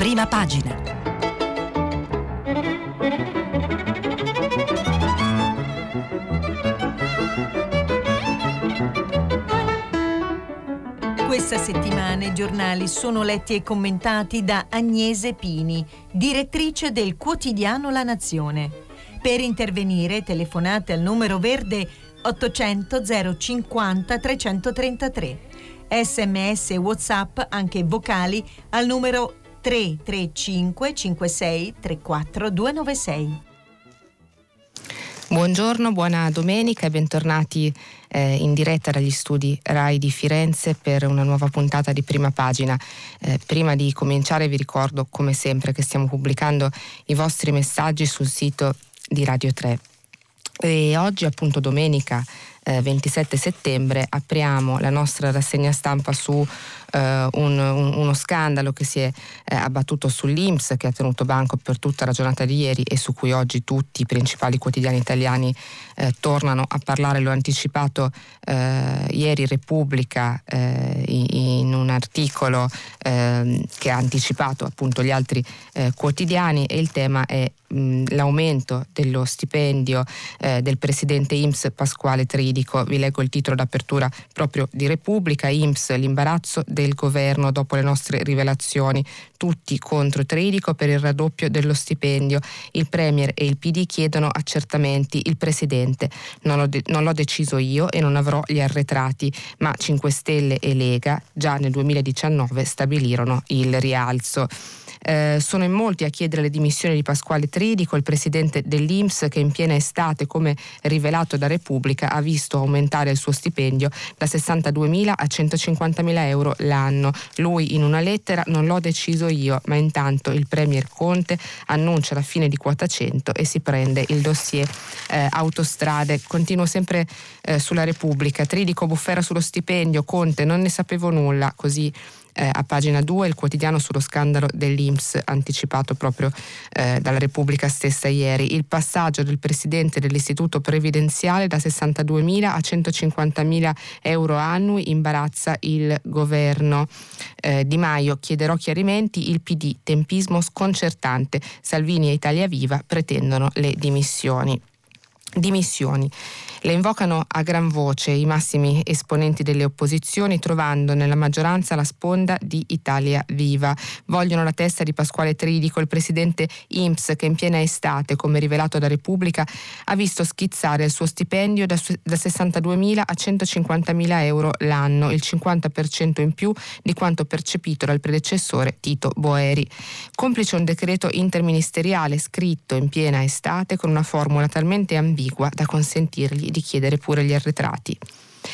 prima pagina. Questa settimana i giornali sono letti e commentati da Agnese Pini, direttrice del quotidiano La Nazione. Per intervenire telefonate al numero verde 800 050 333. Sms e WhatsApp anche vocali al numero 335 56 34 296. Buongiorno, buona domenica e bentornati eh, in diretta dagli studi RAI di Firenze per una nuova puntata di prima pagina. Eh, prima di cominciare vi ricordo come sempre che stiamo pubblicando i vostri messaggi sul sito di Radio 3. E oggi appunto domenica eh, 27 settembre apriamo la nostra rassegna stampa su eh, un, un, uno scandalo che si è eh, abbattuto sull'Inps che ha tenuto banco per tutta la giornata di ieri e su cui oggi tutti i principali quotidiani italiani eh, tornano a parlare. L'ho anticipato eh, ieri Repubblica eh, in un articolo ehm, che ha anticipato appunto gli altri eh, quotidiani e il tema è l'aumento dello stipendio del presidente IMS Pasquale Tridico. Vi leggo il titolo d'apertura proprio di Repubblica, IMS, l'imbarazzo del governo dopo le nostre rivelazioni, tutti contro Tridico per il raddoppio dello stipendio. Il Premier e il PD chiedono accertamenti, il Presidente non, de- non l'ho deciso io e non avrò gli arretrati, ma 5 Stelle e Lega già nel 2019 stabilirono il rialzo. Eh, sono in molti a chiedere le dimissioni di Pasquale Tridico, il presidente dell'Inps che in piena estate, come rivelato da Repubblica, ha visto aumentare il suo stipendio da 62.000 a 150.000 euro l'anno. Lui in una lettera non l'ho deciso io, ma intanto il Premier Conte annuncia la fine di quota 100 e si prende il dossier eh, autostrade. Continuo sempre eh, sulla Repubblica. Tridico buffera sullo stipendio, Conte non ne sapevo nulla, così eh, a pagina 2 il quotidiano sullo scandalo dell'Inps anticipato proprio eh, dalla Repubblica stessa ieri. Il passaggio del presidente dell'istituto previdenziale da 62.000 a 150.000 euro annui imbarazza il governo. Eh, di Maio chiederò chiarimenti, il PD tempismo sconcertante. Salvini e Italia Viva pretendono le dimissioni. Dimissioni. Le invocano a gran voce i massimi esponenti delle opposizioni, trovando nella maggioranza la sponda di Italia Viva. Vogliono la testa di Pasquale Tridico, il presidente IMSS, che in piena estate, come rivelato da Repubblica, ha visto schizzare il suo stipendio da, da 62.000 a 150.000 euro l'anno, il 50% in più di quanto percepito dal predecessore Tito Boeri. Complice un decreto interministeriale scritto in piena estate con una formula talmente ambigua da consentirgli di chiedere pure gli arretrati.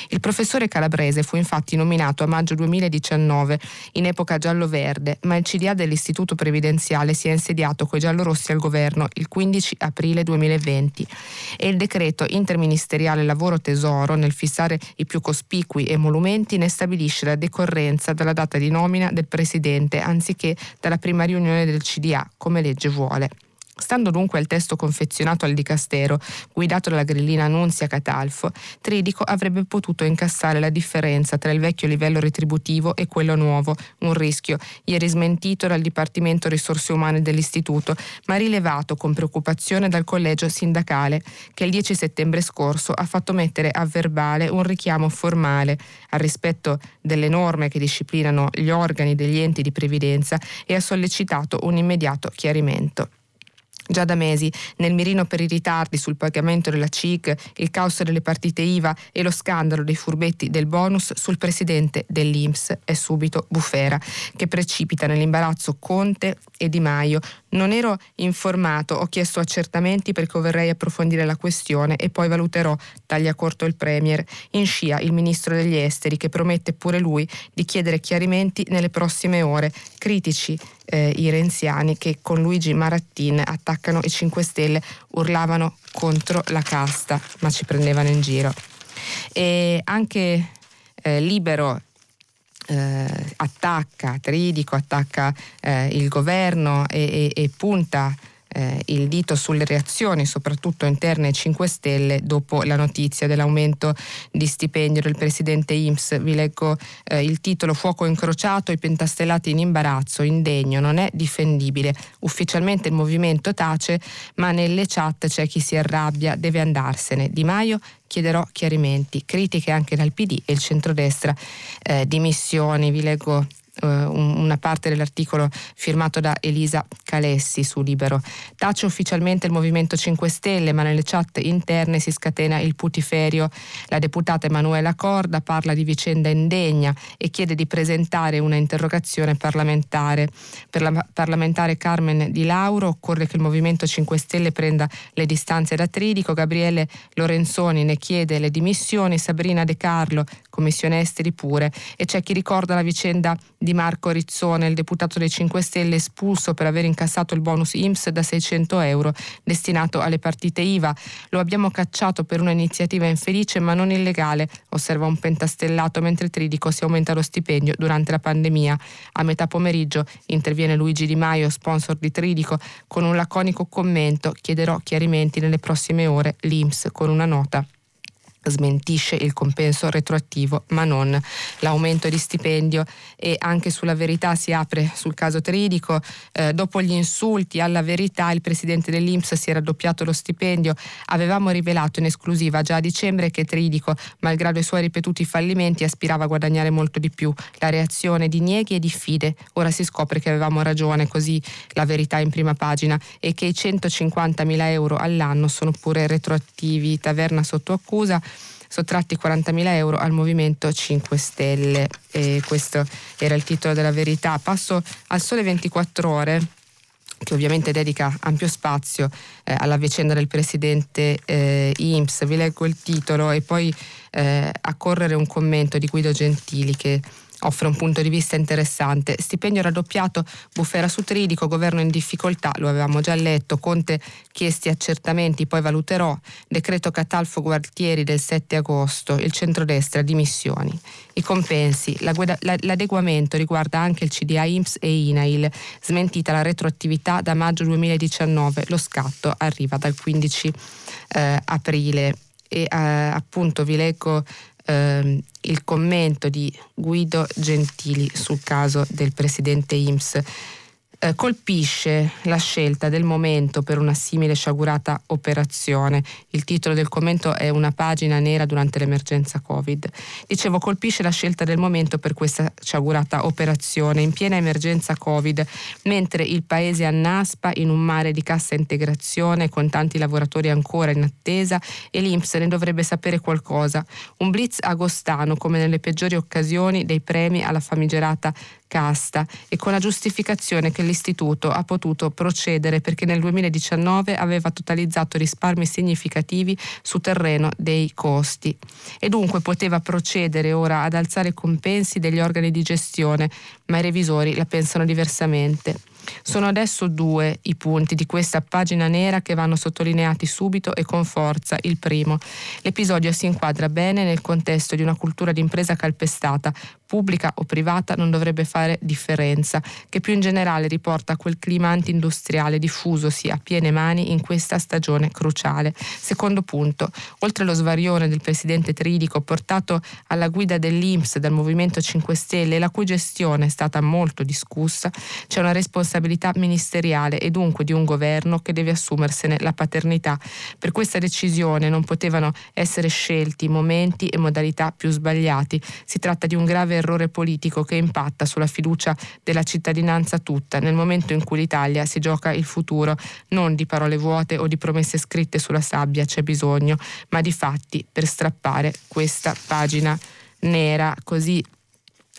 Il professore Calabrese fu infatti nominato a maggio 2019 in epoca giallo-verde, ma il CDA dell'Istituto Previdenziale si è insediato coi giallorossi al governo il 15 aprile 2020 e il decreto interministeriale Lavoro Tesoro nel fissare i più cospicui emolumenti ne stabilisce la decorrenza dalla data di nomina del presidente anziché dalla prima riunione del CDA, come legge vuole. Stando dunque al testo confezionato al Dicastero, guidato dalla grillina Nunzia Catalfo, Tridico avrebbe potuto incassare la differenza tra il vecchio livello retributivo e quello nuovo, un rischio ieri smentito dal Dipartimento Risorse Umane dell'Istituto, ma rilevato con preoccupazione dal collegio sindacale, che il 10 settembre scorso ha fatto mettere a verbale un richiamo formale al rispetto delle norme che disciplinano gli organi degli enti di previdenza e ha sollecitato un immediato chiarimento. Già da mesi, nel mirino per i ritardi sul pagamento della CIC, il caos delle partite IVA e lo scandalo dei furbetti del bonus sul presidente dell'Inps è subito Bufera, che precipita nell'imbarazzo Conte e Di Maio. Non ero informato, ho chiesto accertamenti perché vorrei approfondire la questione e poi valuterò, taglia corto il Premier. In scia il ministro degli esteri che promette pure lui di chiedere chiarimenti nelle prossime ore. Critici eh, i renziani che con Luigi Marattin attaccano i 5 Stelle, urlavano contro la casta, ma ci prendevano in giro. E anche eh, Libero attacca Tridico, attacca eh, il governo e, e, e punta eh, il dito sulle reazioni, soprattutto interne ai 5 Stelle, dopo la notizia dell'aumento di stipendio del presidente IMSS. Vi leggo eh, il titolo Fuoco incrociato, i pentastellati in imbarazzo, indegno, non è difendibile. Ufficialmente il movimento tace, ma nelle chat c'è chi si arrabbia, deve andarsene. Di Maio chiederò chiarimenti, critiche anche dal PD e il centrodestra, eh, dimissioni, vi leggo eh, una parte dell'articolo firmato da Elisa Calessi su Libero. Tace ufficialmente il Movimento 5 Stelle, ma nelle chat interne si scatena il putiferio. La deputata Emanuela Corda parla di vicenda indegna e chiede di presentare una interrogazione parlamentare. Per la parlamentare Carmen Di Lauro occorre che il Movimento 5 Stelle prenda le distanze da Tridico. Gabriele Lorenzoni ne chiede le dimissioni. Sabrina De Carlo, Commissione Esteri pure. E c'è chi ricorda la vicenda di Marco Rizzone, il deputato dei 5 Stelle espulso per aver incassato il bonus IMSS da 600 euro destinato alle partite IVA. Lo abbiamo cacciato per un'iniziativa infelice ma non illegale, osserva un pentastellato mentre Tridico si aumenta lo stipendio durante la pandemia. A metà pomeriggio interviene Luigi Di Maio, sponsor di Tridico, con un laconico commento. Chiederò chiarimenti nelle prossime ore. L'IMSS con una nota smentisce il compenso retroattivo ma non l'aumento di stipendio e anche sulla verità si apre sul caso Tridico. Eh, dopo gli insulti alla verità il presidente dell'Inps si è raddoppiato lo stipendio. Avevamo rivelato in esclusiva già a dicembre che Tridico malgrado i suoi ripetuti fallimenti aspirava a guadagnare molto di più. La reazione di Nieghi e di Fide. Ora si scopre che avevamo ragione così la verità in prima pagina e che i 150 mila euro all'anno sono pure retroattivi. Taverna sotto accusa sottratti 40.000 euro al Movimento 5 Stelle. E questo era il titolo della verità. Passo al Sole 24 Ore che ovviamente dedica ampio spazio eh, alla vicenda del presidente eh, IMSS. Vi leggo il titolo e poi eh, a correre un commento di Guido Gentili che offre un punto di vista interessante. Stipendio raddoppiato, bufera su Tridico, governo in difficoltà, lo avevamo già letto, Conte chiesti accertamenti, poi valuterò, decreto Catalfo Gualtieri del 7 agosto, il centrodestra dimissioni. I compensi, l'adeguamento riguarda anche il CDA IMSS e INAIL, smentita la retroattività da maggio 2019, lo scatto arriva dal 15 eh, aprile e eh, appunto vi leggo ehm, il commento di Guido Gentili sul caso del presidente IMSS eh, colpisce la scelta del momento per una simile sciagurata operazione. Il titolo del commento è Una pagina nera durante l'emergenza Covid. Dicevo, colpisce la scelta del momento per questa sciagurata operazione in piena emergenza Covid, mentre il paese annaspa in un mare di cassa integrazione con tanti lavoratori ancora in attesa e l'Inps ne dovrebbe sapere qualcosa. Un blitz agostano come nelle peggiori occasioni dei premi alla famigerata casta e con la giustificazione che l'istituto ha potuto procedere perché nel 2019 aveva totalizzato risparmi significativi su terreno dei costi e dunque poteva procedere ora ad alzare i compensi degli organi di gestione, ma i revisori la pensano diversamente. Sono adesso due i punti di questa pagina nera che vanno sottolineati subito e con forza. Il primo, l'episodio si inquadra bene nel contesto di una cultura d'impresa calpestata, pubblica o privata non dovrebbe fare differenza, che più in generale riporta quel clima anti-industriale diffusosi a piene mani in questa stagione cruciale. Secondo punto, oltre allo svarione del presidente Tridico portato alla guida dell'Inps dal Movimento 5 Stelle, la cui gestione è stata molto discussa, c'è una responsabilità ministeriale e dunque di un governo che deve assumersene la paternità. Per questa decisione non potevano essere scelti momenti e modalità più sbagliati. Si tratta di un grave errore politico che impatta sulla fiducia della cittadinanza tutta nel momento in cui l'Italia si gioca il futuro non di parole vuote o di promesse scritte sulla sabbia c'è bisogno, ma di fatti per strappare questa pagina nera. Così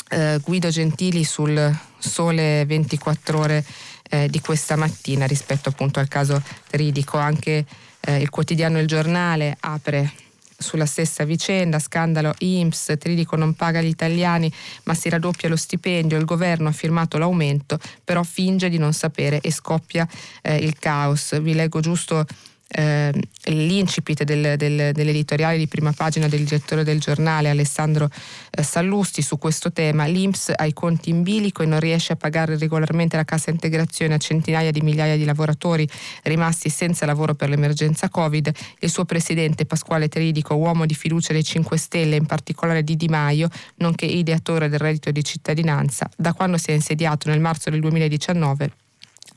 eh, Guido Gentili sul sole 24 ore eh, di questa mattina rispetto appunto al caso Ridico. Anche eh, il quotidiano Il Giornale apre sulla stessa vicenda, scandalo IMSS, Tridico non paga gli italiani ma si raddoppia lo stipendio, il governo ha firmato l'aumento, però finge di non sapere e scoppia eh, il caos. Vi leggo giusto eh, l'incipit del, del, dell'editoriale di prima pagina del direttore del giornale Alessandro eh, Sallusti su questo tema. L'Inps ha i conti in bilico e non riesce a pagare regolarmente la cassa integrazione a centinaia di migliaia di lavoratori rimasti senza lavoro per l'emergenza Covid. Il suo presidente Pasquale Teridico, uomo di fiducia dei 5 Stelle, in particolare di Di Maio, nonché ideatore del reddito di cittadinanza, da quando si è insediato nel marzo del 2019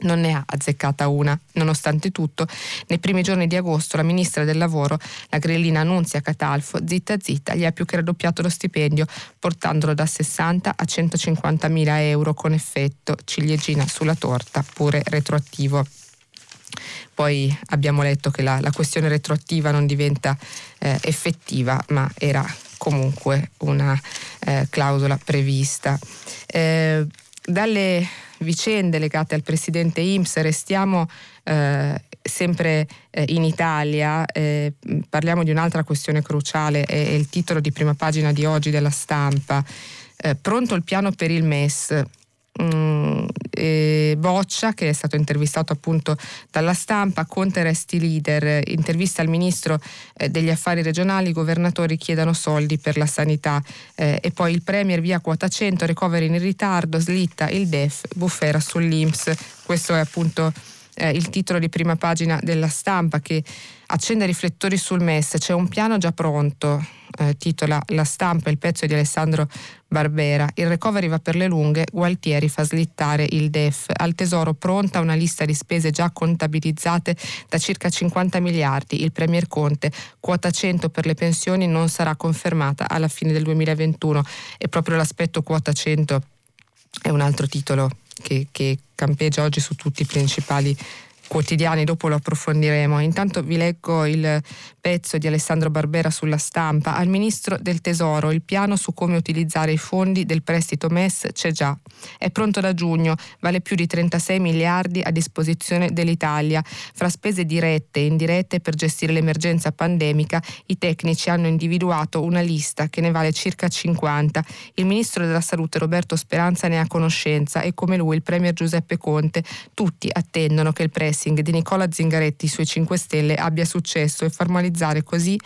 non ne ha azzeccata una. Nonostante tutto, nei primi giorni di agosto la ministra del lavoro, la grillina Annunzia Catalfo, zitta zitta, gli ha più che raddoppiato lo stipendio, portandolo da 60 a 150 mila euro con effetto ciliegina sulla torta, pure retroattivo. Poi abbiamo letto che la, la questione retroattiva non diventa eh, effettiva, ma era comunque una eh, clausola prevista. Eh, dalle vicende legate al presidente IMS, restiamo eh, sempre eh, in Italia, eh, parliamo di un'altra questione cruciale, è, è, il titolo di prima pagina di oggi della stampa. Eh, pronto il piano per il MES, Mm, eh, Boccia, che è stato intervistato appunto dalla stampa, Conte resti leader, intervista al ministro eh, degli affari regionali, i governatori chiedono soldi per la sanità. Eh, e poi il Premier via quota 100, recovery in ritardo, slitta il DEF, bufera sull'Inps. Questo è appunto eh, il titolo di prima pagina della stampa che accende riflettori sul MES, c'è un piano già pronto, eh, titola La stampa, il pezzo di Alessandro Barbera. Il recovery va per le lunghe, Gualtieri fa slittare il DEF. Al Tesoro pronta una lista di spese già contabilizzate da circa 50 miliardi. Il Premier Conte, quota 100 per le pensioni non sarà confermata alla fine del 2021 e proprio l'aspetto quota 100 è un altro titolo che, che campeggia oggi su tutti i principali quotidiani, dopo lo approfondiremo. Intanto vi leggo il pezzo di Alessandro Barbera sulla stampa. Al Ministro del Tesoro il piano su come utilizzare i fondi del prestito MES c'è già. È pronto da giugno, vale più di 36 miliardi a disposizione dell'Italia. Fra spese dirette e indirette per gestire l'emergenza pandemica, i tecnici hanno individuato una lista che ne vale circa 50. Il Ministro della Salute Roberto Speranza ne ha conoscenza e come lui il Premier Giuseppe Conte. Tutti attendono che il pressing di Nicola Zingaretti sui 5 Stelle abbia successo e formalizzare così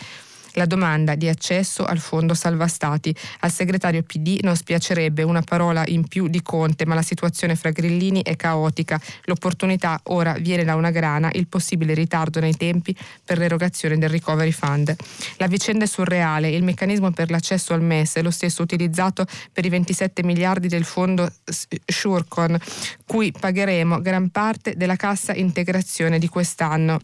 la domanda di accesso al fondo salva stati. Al segretario PD non spiacerebbe una parola in più di Conte, ma la situazione fra grillini è caotica. L'opportunità ora viene da una grana, il possibile ritardo nei tempi per l'erogazione del recovery fund. La vicenda è surreale, il meccanismo per l'accesso al MES è lo stesso utilizzato per i 27 miliardi del fondo Shurcon, cui pagheremo gran parte della cassa integrazione di quest'anno.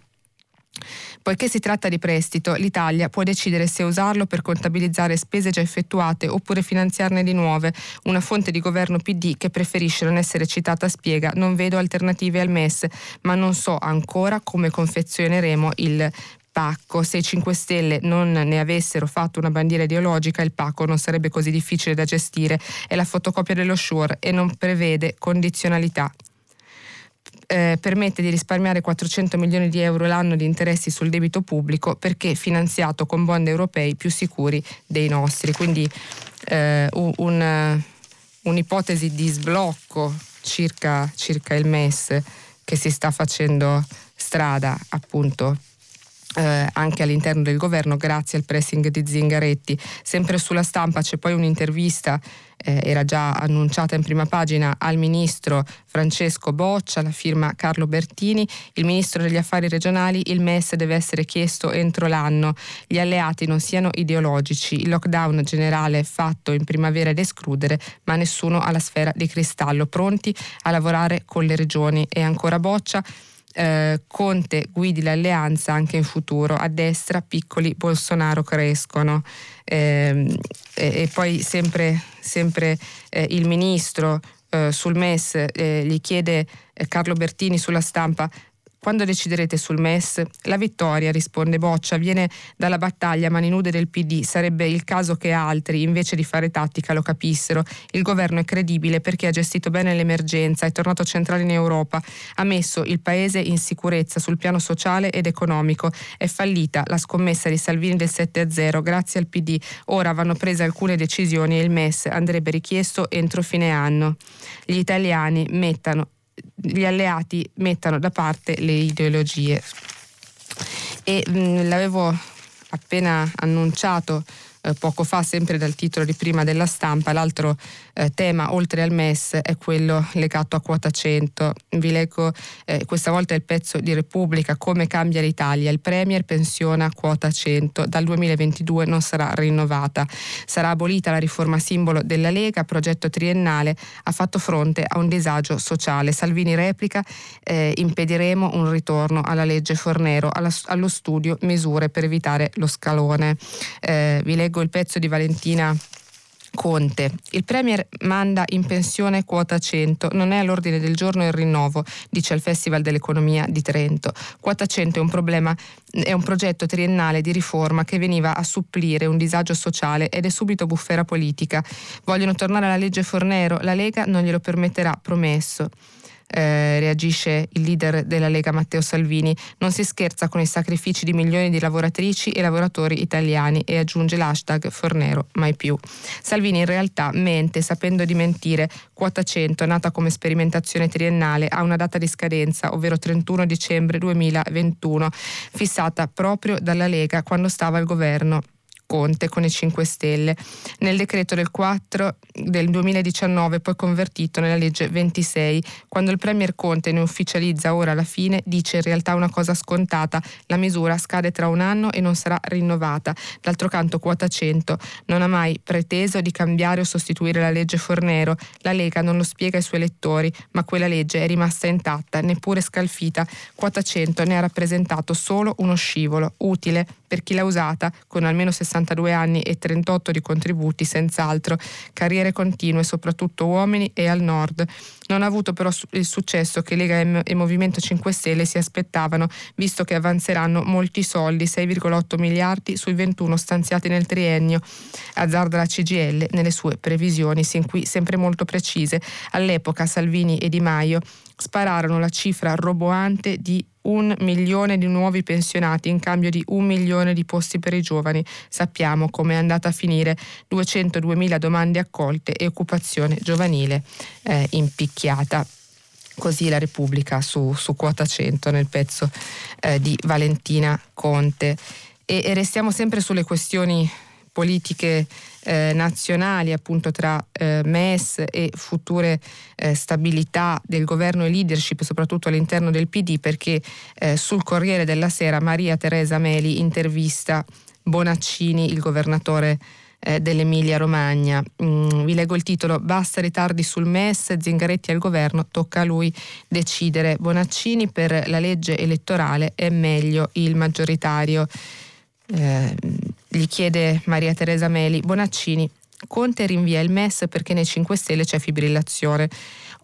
Poiché si tratta di prestito, l'Italia può decidere se usarlo per contabilizzare spese già effettuate oppure finanziarne di nuove. Una fonte di governo PD che preferisce non essere citata spiega non vedo alternative al MES, ma non so ancora come confezioneremo il pacco. Se i 5 Stelle non ne avessero fatto una bandiera ideologica, il pacco non sarebbe così difficile da gestire. È la fotocopia dello Shure e non prevede condizionalità eh, permette di risparmiare 400 milioni di euro l'anno di interessi sul debito pubblico perché finanziato con bond europei più sicuri dei nostri. Quindi eh, un, un'ipotesi di sblocco circa, circa il MES che si sta facendo strada appunto eh, anche all'interno del governo grazie al pressing di Zingaretti. Sempre sulla stampa c'è poi un'intervista, eh, era già annunciata in prima pagina, al ministro Francesco Boccia, la firma Carlo Bertini, il ministro degli affari regionali, il MES deve essere chiesto entro l'anno, gli alleati non siano ideologici, il lockdown generale fatto in primavera ed escludere, ma nessuno ha la sfera di cristallo, pronti a lavorare con le regioni. E ancora Boccia eh, Conte guidi l'alleanza anche in futuro, a destra piccoli Bolsonaro crescono. Eh, e, e, poi sempre, sempre eh, il ministro eh, sul MES eh, gli chiede eh, Carlo Bertini sulla stampa quando deciderete sul MES? La vittoria, risponde Boccia, viene dalla battaglia mani nude del PD. Sarebbe il caso che altri, invece di fare tattica, lo capissero. Il governo è credibile perché ha gestito bene l'emergenza, è tornato centrale in Europa, ha messo il paese in sicurezza sul piano sociale ed economico. È fallita la scommessa di Salvini del 7-0 grazie al PD. Ora vanno prese alcune decisioni e il MES andrebbe richiesto entro fine anno. Gli italiani mettano gli alleati mettano da parte le ideologie. e mh, l'avevo appena annunciato eh, poco fa, sempre dal titolo di prima della stampa, l'altro eh, tema oltre al MES è quello legato a quota 100. Vi leggo eh, questa volta il pezzo di Repubblica, come cambia l'Italia, il Premier pensiona quota 100, dal 2022 non sarà rinnovata. Sarà abolita la riforma simbolo della Lega, progetto triennale, ha fatto fronte a un disagio sociale. Salvini replica, eh, impediremo un ritorno alla legge Fornero, alla, allo studio misure per evitare lo scalone. Eh, vi leggo leggo il pezzo di Valentina Conte. Il Premier manda in pensione quota 100, non è all'ordine del giorno il rinnovo, dice al Festival dell'Economia di Trento. Quota 100 è un problema, è un progetto triennale di riforma che veniva a supplire un disagio sociale ed è subito bufera politica. Vogliono tornare alla legge Fornero, la Lega non glielo permetterà, promesso eh, reagisce il leader della Lega Matteo Salvini, non si scherza con i sacrifici di milioni di lavoratrici e lavoratori italiani e aggiunge l'hashtag Fornero mai più. Salvini in realtà mente sapendo di mentire. Quota 100, nata come sperimentazione triennale, ha una data di scadenza, ovvero 31 dicembre 2021, fissata proprio dalla Lega quando stava al governo. Conte con i 5 Stelle. Nel decreto del 4 del 2019, poi convertito nella legge 26, quando il Premier Conte ne ufficializza ora alla fine, dice in realtà una cosa scontata, la misura scade tra un anno e non sarà rinnovata. D'altro canto quota 100 non ha mai preteso di cambiare o sostituire la legge Fornero. La Lega non lo spiega ai suoi elettori, ma quella legge è rimasta intatta, neppure scalfita. Quota 100 ne ha rappresentato solo uno scivolo, utile per chi l'ha usata con almeno 62 anni e 38 di contributi, senz'altro, carriere continue, soprattutto uomini e al nord. Non ha avuto però il successo che Lega e Movimento 5 Stelle si aspettavano, visto che avanzeranno molti soldi, 6,8 miliardi sui 21 stanziati nel triennio. Azzarda la CGL nelle sue previsioni, sin qui sempre molto precise. All'epoca Salvini e Di Maio spararono la cifra roboante di un milione di nuovi pensionati in cambio di un milione di posti per i giovani. Sappiamo come è andata a finire 202.000 domande accolte e occupazione giovanile eh, impicchiata. Così la Repubblica su, su quota 100 nel pezzo eh, di Valentina Conte. E, e restiamo sempre sulle questioni politiche eh, nazionali appunto tra eh, MES e future eh, stabilità del governo e leadership soprattutto all'interno del PD perché eh, sul Corriere della Sera Maria Teresa Meli intervista Bonaccini, il governatore eh, dell'Emilia Romagna. Mm, vi leggo il titolo Basta ritardi sul MES, Zingaretti al governo, tocca a lui decidere. Bonaccini per la legge elettorale è meglio il maggioritario. Eh, gli chiede Maria Teresa Meli, Bonaccini, Conte rinvia il MES perché nei 5 Stelle c'è fibrillazione.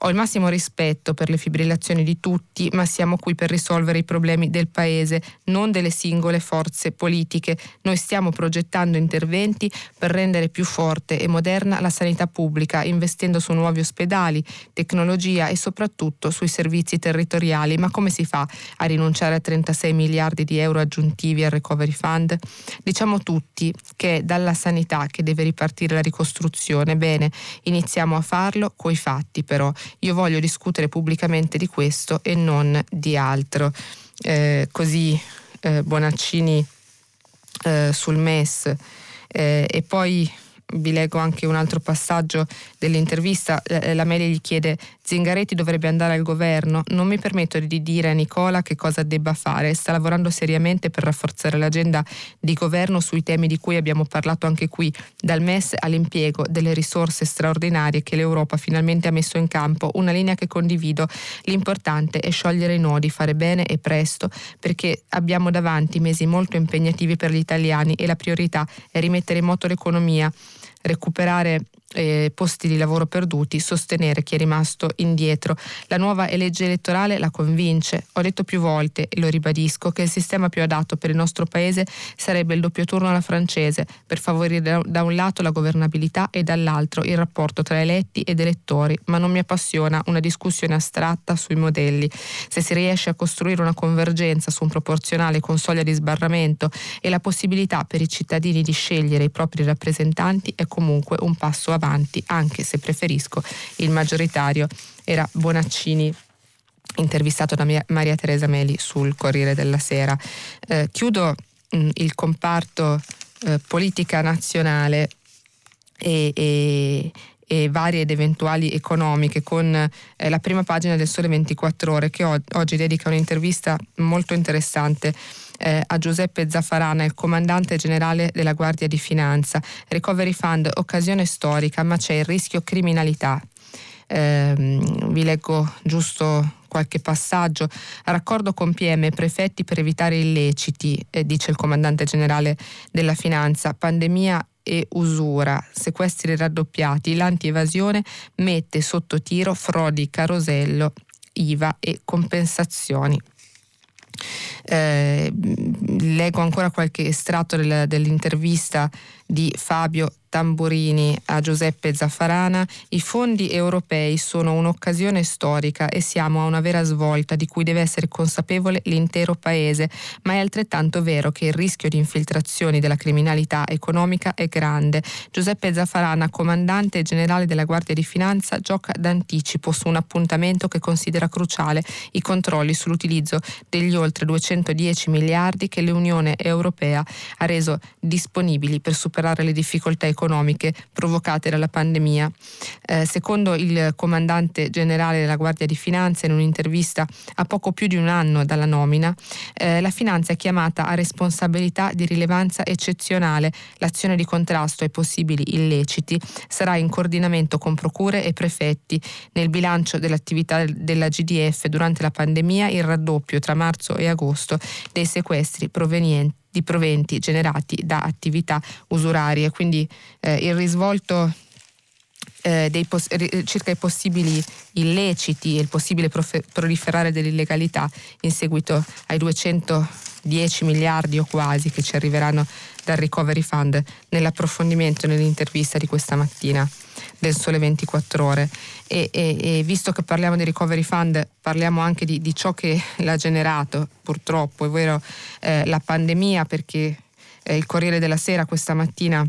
Ho il massimo rispetto per le fibrillazioni di tutti, ma siamo qui per risolvere i problemi del Paese, non delle singole forze politiche. Noi stiamo progettando interventi per rendere più forte e moderna la sanità pubblica, investendo su nuovi ospedali, tecnologia e soprattutto sui servizi territoriali. Ma come si fa a rinunciare a 36 miliardi di euro aggiuntivi al Recovery Fund? Diciamo tutti che è dalla sanità che deve ripartire la ricostruzione. Bene, iniziamo a farlo coi fatti però. Io voglio discutere pubblicamente di questo e non di altro. Eh, così eh, Bonaccini eh, sul MES eh, e poi vi leggo anche un altro passaggio dell'intervista. La Meli gli chiede Zingaretti dovrebbe andare al governo. Non mi permetto di dire a Nicola che cosa debba fare. Sta lavorando seriamente per rafforzare l'agenda di governo sui temi di cui abbiamo parlato anche qui, dal MES all'impiego delle risorse straordinarie che l'Europa finalmente ha messo in campo. Una linea che condivido. L'importante è sciogliere i nodi, fare bene e presto, perché abbiamo davanti mesi molto impegnativi per gli italiani e la priorità è rimettere in moto l'economia recuperare eh, posti di lavoro perduti, sostenere chi è rimasto indietro. La nuova legge elettorale la convince. Ho detto più volte e lo ribadisco che il sistema più adatto per il nostro paese sarebbe il doppio turno alla francese per favorire da un lato la governabilità e dall'altro il rapporto tra eletti ed elettori, ma non mi appassiona una discussione astratta sui modelli. Se si riesce a costruire una convergenza su un proporzionale con soglia di sbarramento e la possibilità per i cittadini di scegliere i propri rappresentanti è comunque un passo avanti, anche se preferisco il maggioritario, era Bonaccini intervistato da Maria Teresa Meli sul Corriere della Sera. Eh, chiudo mh, mm, il comparto eh, politica nazionale e, e, e, varie ed eventuali economiche con eh, la prima pagina del Sole 24 Ore che oggi dedica un'intervista molto interessante eh, a Giuseppe Zaffarana, il comandante generale della Guardia di Finanza. Recovery Fund, occasione storica, ma c'è il rischio criminalità. Eh, vi leggo giusto qualche passaggio. Raccordo con PM e prefetti per evitare illeciti, eh, dice il comandante generale della Finanza. Pandemia e usura, sequestri raddoppiati, l'anti-evasione mette sotto tiro frodi, carosello, IVA e compensazioni. Eh, leggo ancora qualche estratto del, dell'intervista di Fabio Tamburini a Giuseppe Zaffarana, i fondi europei sono un'occasione storica e siamo a una vera svolta di cui deve essere consapevole l'intero Paese, ma è altrettanto vero che il rischio di infiltrazioni della criminalità economica è grande. Giuseppe Zaffarana, comandante generale della Guardia di Finanza, gioca d'anticipo su un appuntamento che considera cruciale i controlli sull'utilizzo degli oltre 210 miliardi che l'Unione Europea ha reso disponibili per superare le difficoltà economiche provocate dalla pandemia. Eh, secondo il comandante generale della Guardia di Finanza in un'intervista a poco più di un anno dalla nomina, eh, la finanza è chiamata a responsabilità di rilevanza eccezionale. L'azione di contrasto ai possibili illeciti sarà in coordinamento con procure e prefetti. Nel bilancio dell'attività della GDF durante la pandemia il raddoppio tra marzo e agosto dei sequestri provenienti di proventi generati da attività usurarie. Quindi eh, il risvolto eh, pos- circa i possibili illeciti e il possibile profe- proliferare dell'illegalità in seguito ai 210 miliardi o quasi che ci arriveranno dal Recovery Fund nell'approfondimento nell'intervista di questa mattina del Sole 24 Ore. E, e, e visto che parliamo di Recovery Fund, parliamo anche di, di ciò che l'ha generato, purtroppo, ovvero eh, la pandemia, perché eh, il Corriere della Sera questa mattina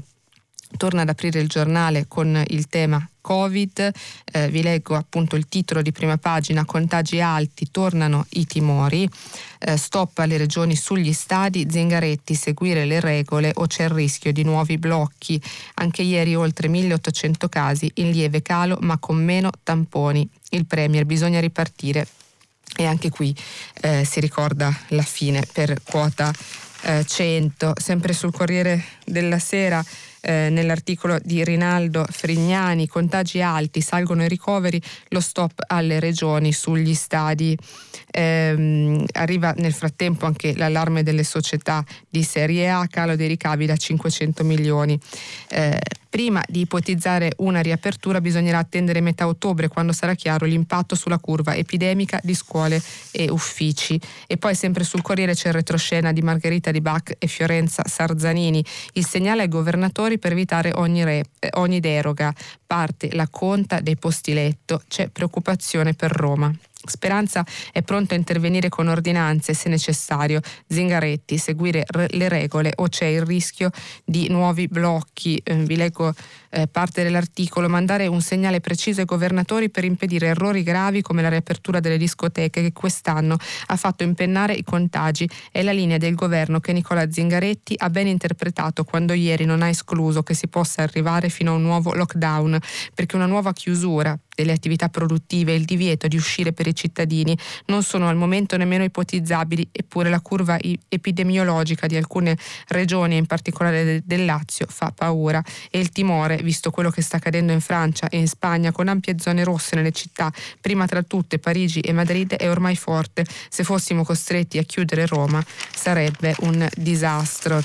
torna ad aprire il giornale con il tema Covid, eh, vi leggo appunto il titolo di prima pagina, contagi alti, tornano i timori, eh, stop alle regioni sugli stadi, Zingaretti, seguire le regole o c'è il rischio di nuovi blocchi. Anche ieri oltre 1800 casi in lieve calo ma con meno tamponi. Il Premier bisogna ripartire e anche qui eh, si ricorda la fine per quota 100. Eh, Sempre sul Corriere della Sera eh, nell'articolo di Rinaldo Frignani, contagi alti, salgono i ricoveri, lo stop alle regioni sugli stadi. Eh, arriva nel frattempo anche l'allarme delle società di Serie A, calo dei ricavi da 500 milioni. Eh, prima di ipotizzare una riapertura bisognerà attendere metà ottobre quando sarà chiaro l'impatto sulla curva epidemica di scuole e uffici. E poi sempre sul Corriere c'è il retroscena di Margherita Di Bac e Fiorenza Sarzanini. Il segnale ai governatori per evitare ogni, re, eh, ogni deroga. Parte la conta dei posti letto, c'è preoccupazione per Roma. Speranza è pronto a intervenire con ordinanze se necessario. Zingaretti, seguire le regole o c'è il rischio di nuovi blocchi. Eh, vi leggo eh, parte dell'articolo. Mandare un segnale preciso ai governatori per impedire errori gravi come la riapertura delle discoteche che quest'anno ha fatto impennare i contagi. È la linea del governo che Nicola Zingaretti ha ben interpretato quando ieri non ha escluso che si possa arrivare fino a un nuovo lockdown, perché una nuova chiusura delle attività produttive e il divieto di uscire per i cittadini non sono al momento nemmeno ipotizzabili, eppure la curva epidemiologica di alcune regioni, in particolare del Lazio, fa paura e il timore, visto quello che sta accadendo in Francia e in Spagna con ampie zone rosse nelle città, prima tra tutte Parigi e Madrid, è ormai forte. Se fossimo costretti a chiudere Roma sarebbe un disastro.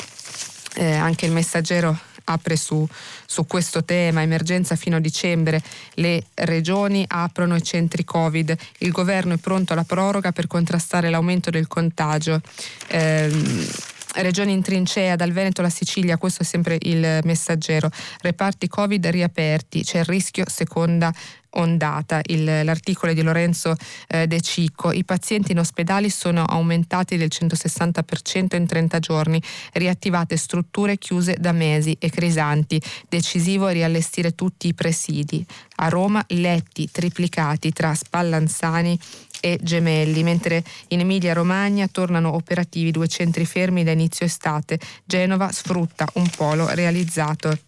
Eh, anche il messaggero apre su, su, questo tema, emergenza fino a dicembre, le regioni aprono i centri Covid, il governo è pronto alla proroga per contrastare l'aumento del contagio. Eh, Regioni in trincea, dal Veneto alla Sicilia, questo è sempre il messaggero. Reparti Covid riaperti, c'è il rischio seconda ondata. Il, l'articolo di Lorenzo eh, De Cicco. I pazienti in ospedali sono aumentati del 160% in 30 giorni, riattivate strutture chiuse da mesi e crisanti. Decisivo riallestire tutti i presidi. A Roma letti triplicati tra Spallanzani e Gemelli, mentre in Emilia-Romagna tornano operativi due centri fermi da inizio estate. Genova sfrutta un polo realizzato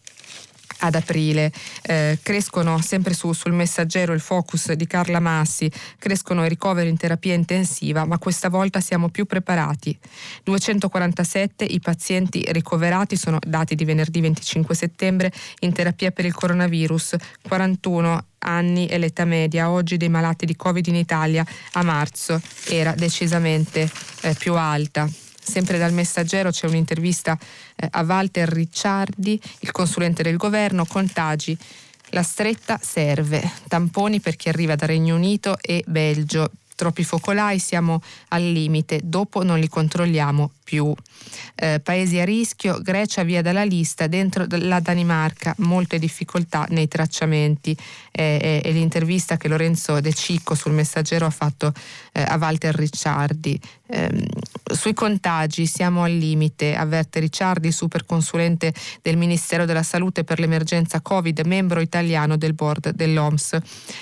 ad aprile. Eh, crescono sempre su, sul messaggero il focus di Carla Massi, crescono i ricoveri in terapia intensiva, ma questa volta siamo più preparati. 247 i pazienti ricoverati sono dati di venerdì 25 settembre in terapia per il coronavirus, 41 anni è l'età media oggi dei malati di Covid in Italia, a marzo era decisamente eh, più alta. Sempre dal messaggero c'è un'intervista eh, a Walter Ricciardi, il consulente del governo, contagi. La stretta serve, tamponi per chi arriva da Regno Unito e Belgio. Troppi focolai, siamo al limite, dopo non li controlliamo più. Eh, paesi a rischio, Grecia via dalla lista, dentro la Danimarca molte difficoltà nei tracciamenti. Eh, è, l'intervista che Lorenzo De Cicco sul messaggero ha fatto eh, a Walter Ricciardi. Ehm, sui contagi siamo al limite, avverte Ricciardi, superconsulente del Ministero della Salute per l'emergenza Covid, membro italiano del board dell'OMS.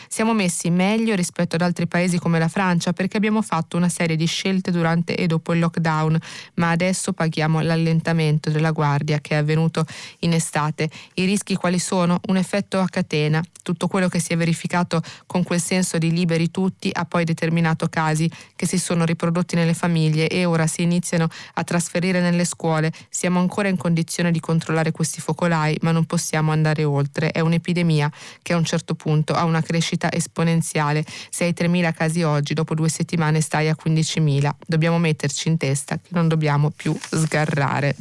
Siamo messi meglio rispetto ad altri paesi come la Francia perché abbiamo fatto una serie di scelte durante e dopo il lockdown, ma adesso paghiamo l'allentamento della guardia che è avvenuto in estate. I rischi quali sono? Un effetto a catena. Tutto quello che si è verificato con quel senso di liberi tutti ha poi determinato casi che si sono riprodotti nelle famiglie e ora si iniziano a trasferire nelle scuole. Siamo ancora in condizione di controllare questi focolai, ma non possiamo andare oltre. È un'epidemia che a un certo punto ha una crescita esponenziale. Se hai 3.000 casi oggi, dopo due settimane stai a 15.000. Dobbiamo metterci in testa che non dobbiamo più sgarrare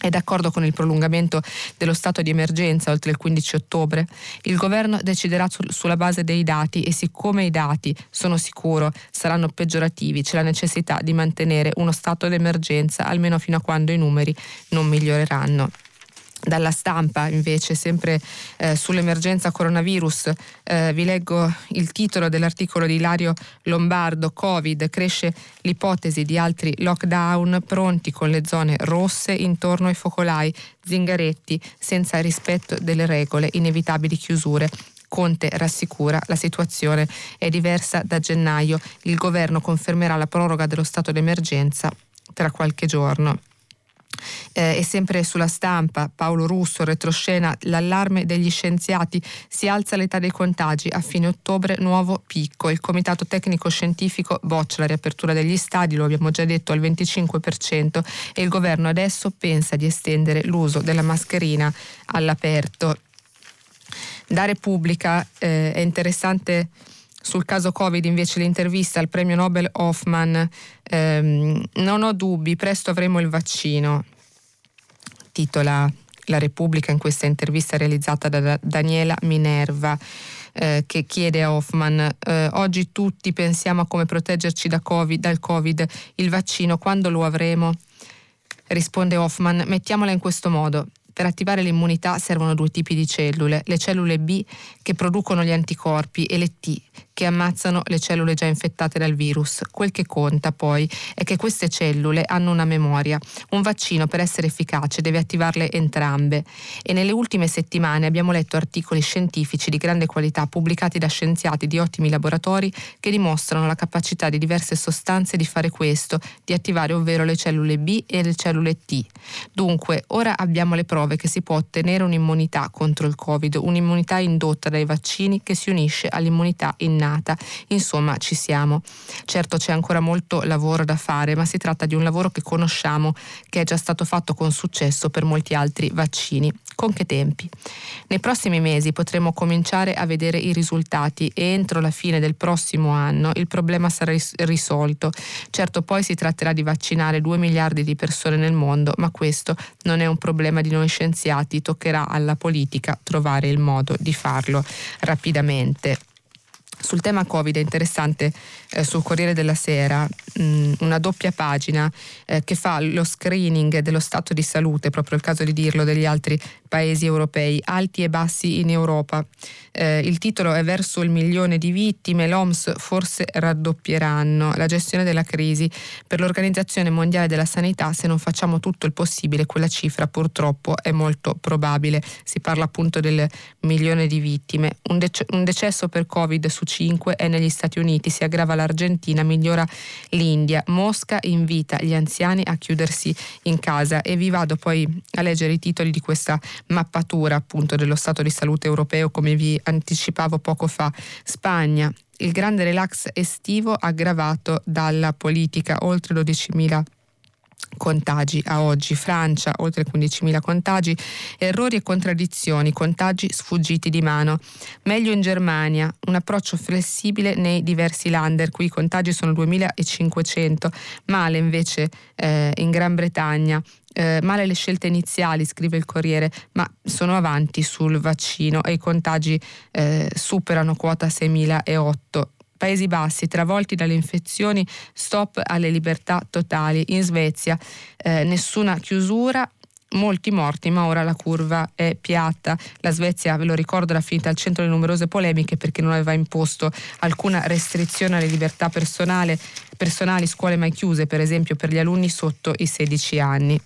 è d'accordo con il prolungamento dello stato di emergenza oltre il 15 ottobre. Il governo deciderà su, sulla base dei dati e siccome i dati, sono sicuro, saranno peggiorativi, c'è la necessità di mantenere uno stato d'emergenza almeno fino a quando i numeri non miglioreranno. Dalla stampa invece, sempre eh, sull'emergenza coronavirus, eh, vi leggo il titolo dell'articolo di Ilario Lombardo, Covid, cresce l'ipotesi di altri lockdown pronti con le zone rosse intorno ai focolai, Zingaretti, senza rispetto delle regole, inevitabili chiusure. Conte rassicura la situazione è diversa da gennaio, il governo confermerà la proroga dello stato d'emergenza tra qualche giorno. Eh, e sempre sulla stampa, Paolo Russo, retroscena, l'allarme degli scienziati, si alza l'età dei contagi, a fine ottobre nuovo picco, il comitato tecnico scientifico boccia la riapertura degli stadi, lo abbiamo già detto, al 25% e il governo adesso pensa di estendere l'uso della mascherina all'aperto. Da Repubblica eh, è interessante sul caso Covid invece l'intervista al premio Nobel Hoffman, ehm, non ho dubbi, presto avremo il vaccino, titola la Repubblica in questa intervista realizzata da Daniela Minerva. Eh, che chiede a Hoffman eh, oggi tutti pensiamo a come proteggerci da COVID, dal Covid, il vaccino, quando lo avremo? Risponde Hoffman, mettiamola in questo modo. Per attivare l'immunità servono due tipi di cellule, le cellule B che producono gli anticorpi e le T che ammazzano le cellule già infettate dal virus. Quel che conta poi è che queste cellule hanno una memoria. Un vaccino per essere efficace deve attivarle entrambe e nelle ultime settimane abbiamo letto articoli scientifici di grande qualità pubblicati da scienziati di ottimi laboratori che dimostrano la capacità di diverse sostanze di fare questo, di attivare ovvero le cellule B e le cellule T. Dunque, ora abbiamo le prove che si può ottenere un'immunità contro il Covid, un'immunità indotta dai vaccini che si unisce all'immunità innata giornata. Insomma, ci siamo. Certo c'è ancora molto lavoro da fare, ma si tratta di un lavoro che conosciamo, che è già stato fatto con successo per molti altri vaccini. Con che tempi? Nei prossimi mesi potremo cominciare a vedere i risultati e entro la fine del prossimo anno il problema sarà risolto. Certo poi si tratterà di vaccinare 2 miliardi di persone nel mondo, ma questo non è un problema di noi scienziati, toccherà alla politica trovare il modo di farlo rapidamente. Sul tema Covid è interessante eh, sul Corriere della Sera mh, mm, una doppia pagina eh, che fa lo screening dello stato di salute, proprio il caso di dirlo, degli altri paesi europei, alti e bassi in Europa. Eh, il titolo è Verso il milione di vittime, l'OMS forse raddoppieranno la gestione della crisi. Per l'Organizzazione Mondiale della Sanità, se non facciamo tutto il possibile, quella cifra purtroppo è molto probabile. Si parla appunto del milione di vittime. Un, dec- un decesso per Covid su 5 è negli Stati Uniti, si aggrava l'Argentina, migliora l'India. Mosca invita gli anziani a chiudersi in casa e vi vado poi a leggere i titoli di questa mappatura appunto dello stato di salute europeo come vi anticipavo poco fa. Spagna, il grande relax estivo aggravato dalla politica, oltre 12.000 contagi a oggi, Francia oltre 15.000 contagi, errori e contraddizioni, contagi sfuggiti di mano. Meglio in Germania, un approccio flessibile nei diversi lander, qui i contagi sono 2.500, male invece eh, in Gran Bretagna. Eh, male le scelte iniziali, scrive il Corriere, ma sono avanti sul vaccino e i contagi eh, superano quota 6.008. Paesi Bassi, travolti dalle infezioni, stop alle libertà totali. In Svezia eh, nessuna chiusura, molti morti, ma ora la curva è piatta. La Svezia, ve lo ricordo, era finita al centro di numerose polemiche perché non aveva imposto alcuna restrizione alle libertà personali, scuole mai chiuse, per esempio per gli alunni sotto i 16 anni.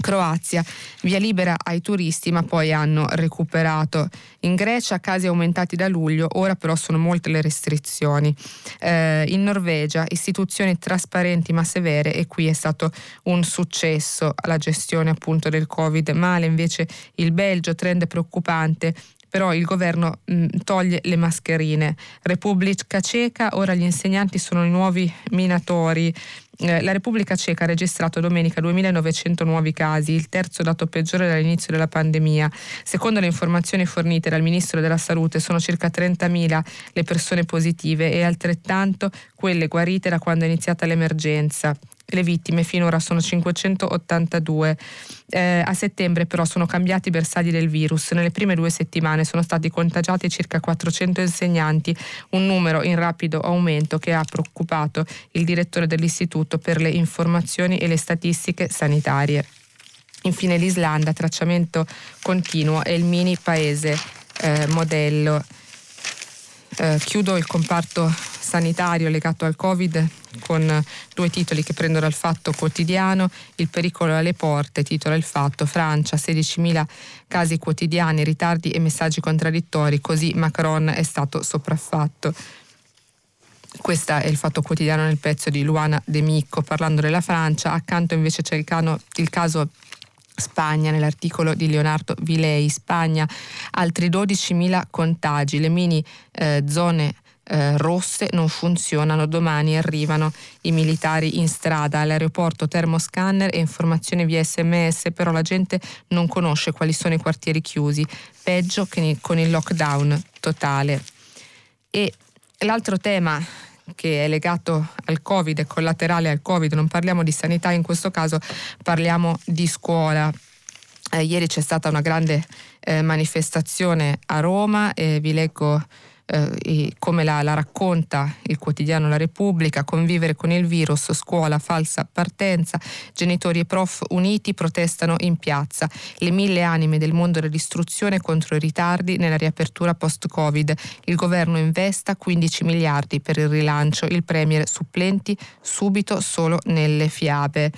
Croazia, via libera ai turisti, ma poi hanno recuperato. In Grecia casi aumentati da luglio, ora però sono molte le restrizioni. Eh, in Norvegia istituzioni trasparenti ma severe e qui è stato un successo la gestione appunto del Covid. Male invece il Belgio, trend preoccupante però il governo mh, toglie le mascherine. Repubblica Ceca, ora gli insegnanti sono i nuovi minatori. Eh, la Repubblica Ceca ha registrato domenica 2.900 nuovi casi, il terzo dato peggiore dall'inizio della pandemia. Secondo le informazioni fornite dal Ministro della Salute sono circa 30.000 le persone positive e altrettanto quelle guarite da quando è iniziata l'emergenza le vittime finora sono 582. Eh, a settembre però sono cambiati i bersagli del virus. Nelle prime due settimane sono stati contagiati circa 400 insegnanti, un numero in rapido aumento che ha preoccupato il direttore dell'Istituto per le informazioni e le statistiche sanitarie. Infine l'Islanda, tracciamento continuo, è il mini paese eh, modello. Eh, chiudo il comparto sanitario legato al Covid con due titoli che prendo dal Fatto Quotidiano, Il pericolo alle porte, titola Il Fatto, Francia, 16.000 casi quotidiani, ritardi e messaggi contraddittori, così Macron è stato sopraffatto. Questo è il fatto quotidiano nel pezzo di Luana De Micco parlando della Francia, accanto invece c'è il, cano, il caso Spagna, nell'articolo di Leonardo Vilei, Spagna, altri 12.000 contagi, le mini eh, zone eh, rosse non funzionano. Domani arrivano i militari in strada all'aeroporto termoscanner e informazioni via sms, però la gente non conosce quali sono i quartieri chiusi, peggio che con il lockdown totale. E l'altro tema che è legato al Covid, è collaterale al Covid, non parliamo di sanità, in questo caso parliamo di scuola. Eh, ieri c'è stata una grande eh, manifestazione a Roma e vi leggo eh, come la, la, racconta il quotidiano La Repubblica, convivere con il virus, scuola, falsa partenza, genitori e prof uniti protestano in piazza, le mille anime del mondo dell'istruzione contro i ritardi nella riapertura post-Covid, il governo investa 15 miliardi per il rilancio, il premier supplenti subito solo nelle fiabe.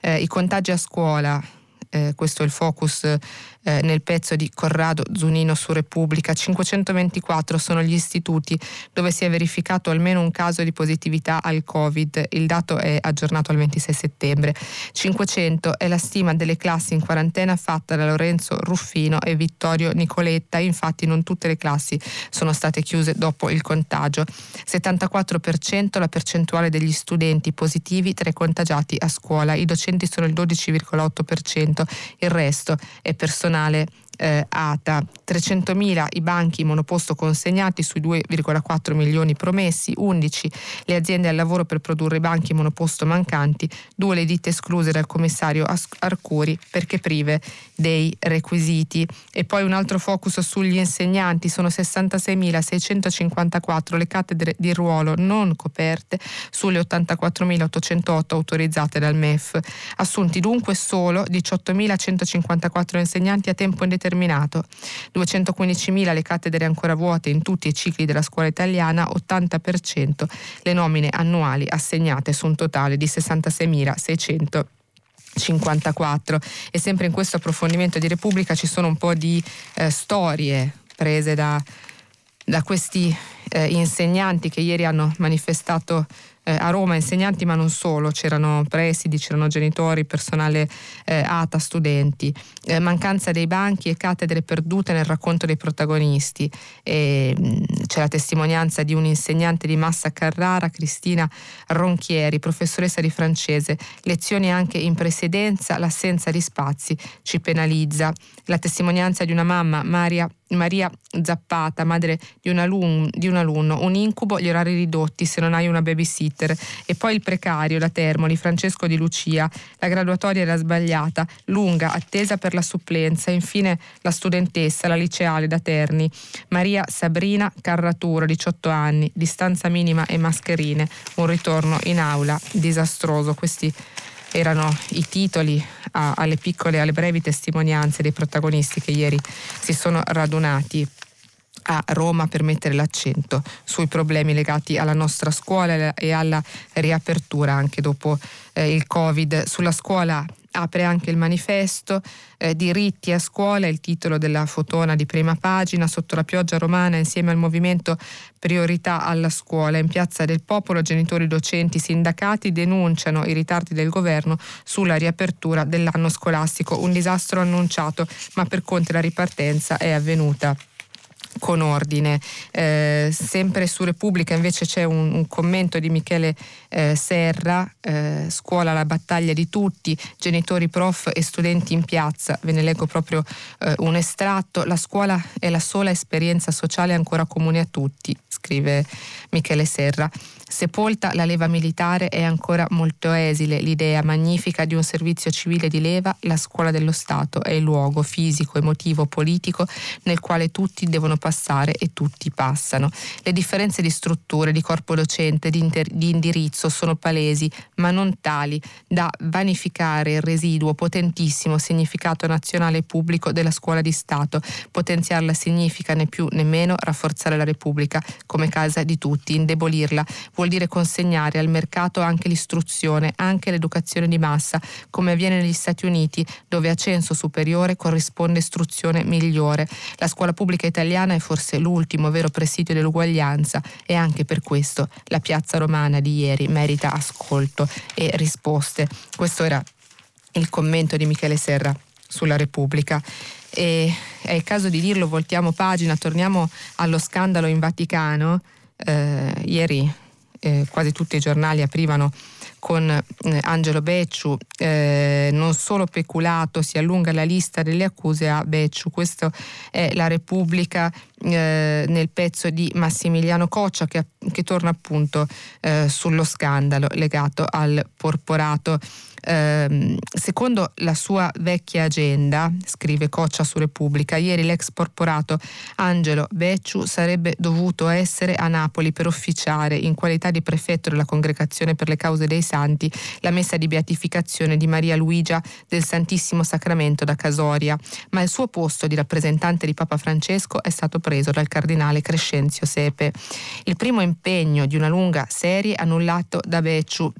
Eh, I contagi a scuola, eh, questo è il focus eh, nel pezzo di Corrado Zunino su Repubblica, 524 sono gli istituti dove si è verificato almeno un caso di positività al Covid, il dato è aggiornato al 26 settembre. 500 è la stima delle classi in quarantena fatta da Lorenzo Ruffino e Vittorio Nicoletta, infatti non tutte le classi sono state chiuse dopo il contagio. 74% la percentuale degli studenti positivi tra i contagiati a scuola, i docenti sono il 12,8%, il resto è personale eh, ATA, 300.000 i banchi monoposto consegnati sui 2,4 milioni promessi, 11 le aziende al lavoro per produrre i banchi monoposto mancanti, 2 le ditte escluse dal commissario Arcuri perché prive dei requisiti. E poi un altro focus sugli insegnanti, sono 66.654 le cattedre di ruolo non coperte sulle 84.808 autorizzate dal MEF, assunti dunque solo 18.154 insegnanti a tempo indeterminato, 215.000 le cattedre ancora vuote in tutti i cicli della scuola italiana, 80% le nomine annuali assegnate su un totale di 66.600. 54 e sempre in questo approfondimento di Repubblica ci sono un po' di eh, storie prese da, da questi eh, insegnanti che ieri hanno manifestato eh, a Roma insegnanti ma non solo, c'erano presidi, c'erano genitori, personale eh, ATA, studenti, eh, mancanza dei banchi e cattedre perdute nel racconto dei protagonisti. E, mh, mm, c'è la testimonianza di un insegnante di Massa Carrara, Cristina Ronchieri, professoressa di francese, lezioni anche in precedenza, l'assenza di spazi ci penalizza. La testimonianza di una mamma, Maria Maria Zappata, madre di un, alun, di un, alunno, un incubo, gli orari ridotti se non hai una babysitter. E poi il precario, la Termoli, Francesco di Lucia, la graduatoria era sbagliata, lunga, attesa per la supplenza. Infine la studentessa, la liceale da Terni, Maria Sabrina Carraturo, 18 anni, distanza minima e mascherine, un ritorno in aula disastroso. Questi erano i titoli a, alle piccole, alle brevi testimonianze dei protagonisti che ieri si sono radunati a Roma per mettere l'accento sui problemi legati alla nostra scuola e alla riapertura anche dopo eh, il Covid. Sulla scuola apre anche il manifesto eh, Diritti a scuola, il titolo della fotona di prima pagina, sotto la pioggia romana insieme al movimento Priorità alla scuola. In Piazza del Popolo genitori, docenti, sindacati denunciano i ritardi del governo sulla riapertura dell'anno scolastico, un disastro annunciato, ma per Conte la ripartenza è avvenuta con ordine. Eh, sempre su Repubblica invece c'è un, un commento di Michele eh, Serra, eh, scuola la battaglia di tutti, genitori, prof e studenti in piazza, ve ne leggo proprio eh, un estratto, la scuola è la sola esperienza sociale ancora comune a tutti, scrive Michele Serra. Sepolta la leva militare è ancora molto esile l'idea magnifica di un servizio civile di leva, la scuola dello Stato è il luogo fisico, emotivo, politico nel quale tutti devono passare e tutti passano. Le differenze di strutture, di corpo docente, di, inter- di indirizzo sono palesi, ma non tali da vanificare il residuo potentissimo significato nazionale e pubblico della scuola di Stato. Potenziarla significa né più né meno rafforzare la Repubblica come casa di tutti, indebolirla vuol dire consegnare al mercato anche l'istruzione, anche l'educazione di massa, come avviene negli Stati Uniti, dove a censo superiore corrisponde istruzione migliore. La scuola pubblica italiana è forse l'ultimo vero presidio dell'uguaglianza e anche per questo la piazza romana di ieri merita ascolto e risposte. Questo era il commento di Michele Serra sulla Repubblica. E è il caso di dirlo, voltiamo pagina, torniamo allo scandalo in Vaticano. Eh, ieri eh, quasi tutti i giornali aprivano con eh, Angelo Becciu, eh, non solo peculato, si allunga la lista delle accuse a Becciu, questa è la Repubblica eh, nel pezzo di Massimiliano Coccia che, che torna appunto eh, sullo scandalo legato al porporato. Eh, secondo la sua vecchia agenda, scrive Coccia su Repubblica, ieri l'ex porporato Angelo Becciu sarebbe dovuto essere a Napoli per officiare in qualità di prefetto della Congregazione per le cause dei santi la messa di beatificazione di Maria Luigia del Santissimo Sacramento da Casoria, ma il suo posto di rappresentante di Papa Francesco è stato preso dal cardinale Crescenzio Sepe. Il primo impegno di una lunga serie annullato da Becciu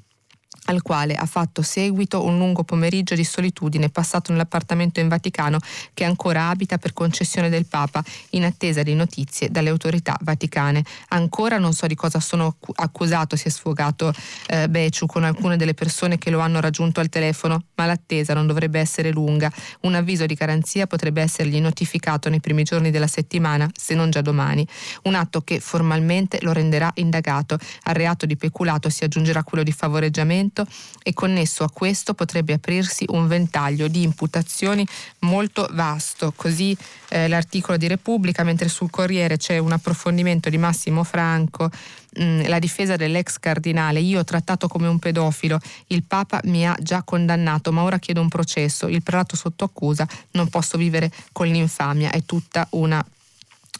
al quale ha fatto seguito un lungo pomeriggio di solitudine passato nell'appartamento in Vaticano che ancora abita per concessione del Papa in attesa di notizie dalle autorità vaticane. Ancora non so di cosa sono accusato, si è sfogato eh, Beciu con alcune delle persone che lo hanno raggiunto al telefono, ma l'attesa non dovrebbe essere lunga. Un avviso di garanzia potrebbe essergli notificato nei primi giorni della settimana, se non già domani. Un atto che formalmente lo renderà indagato. Al reato di peculato si aggiungerà quello di favoreggiamento diritto e connesso a questo potrebbe aprirsi un ventaglio di imputazioni molto vasto. Così eh, l'articolo di Repubblica, mentre sul Corriere c'è un approfondimento di Massimo Franco Mm, la difesa dell'ex cardinale, io ho trattato come un pedofilo, il Papa mi ha già condannato, ma ora chiedo un processo, il prelato sotto accusa, non posso vivere con l'infamia, è tutta una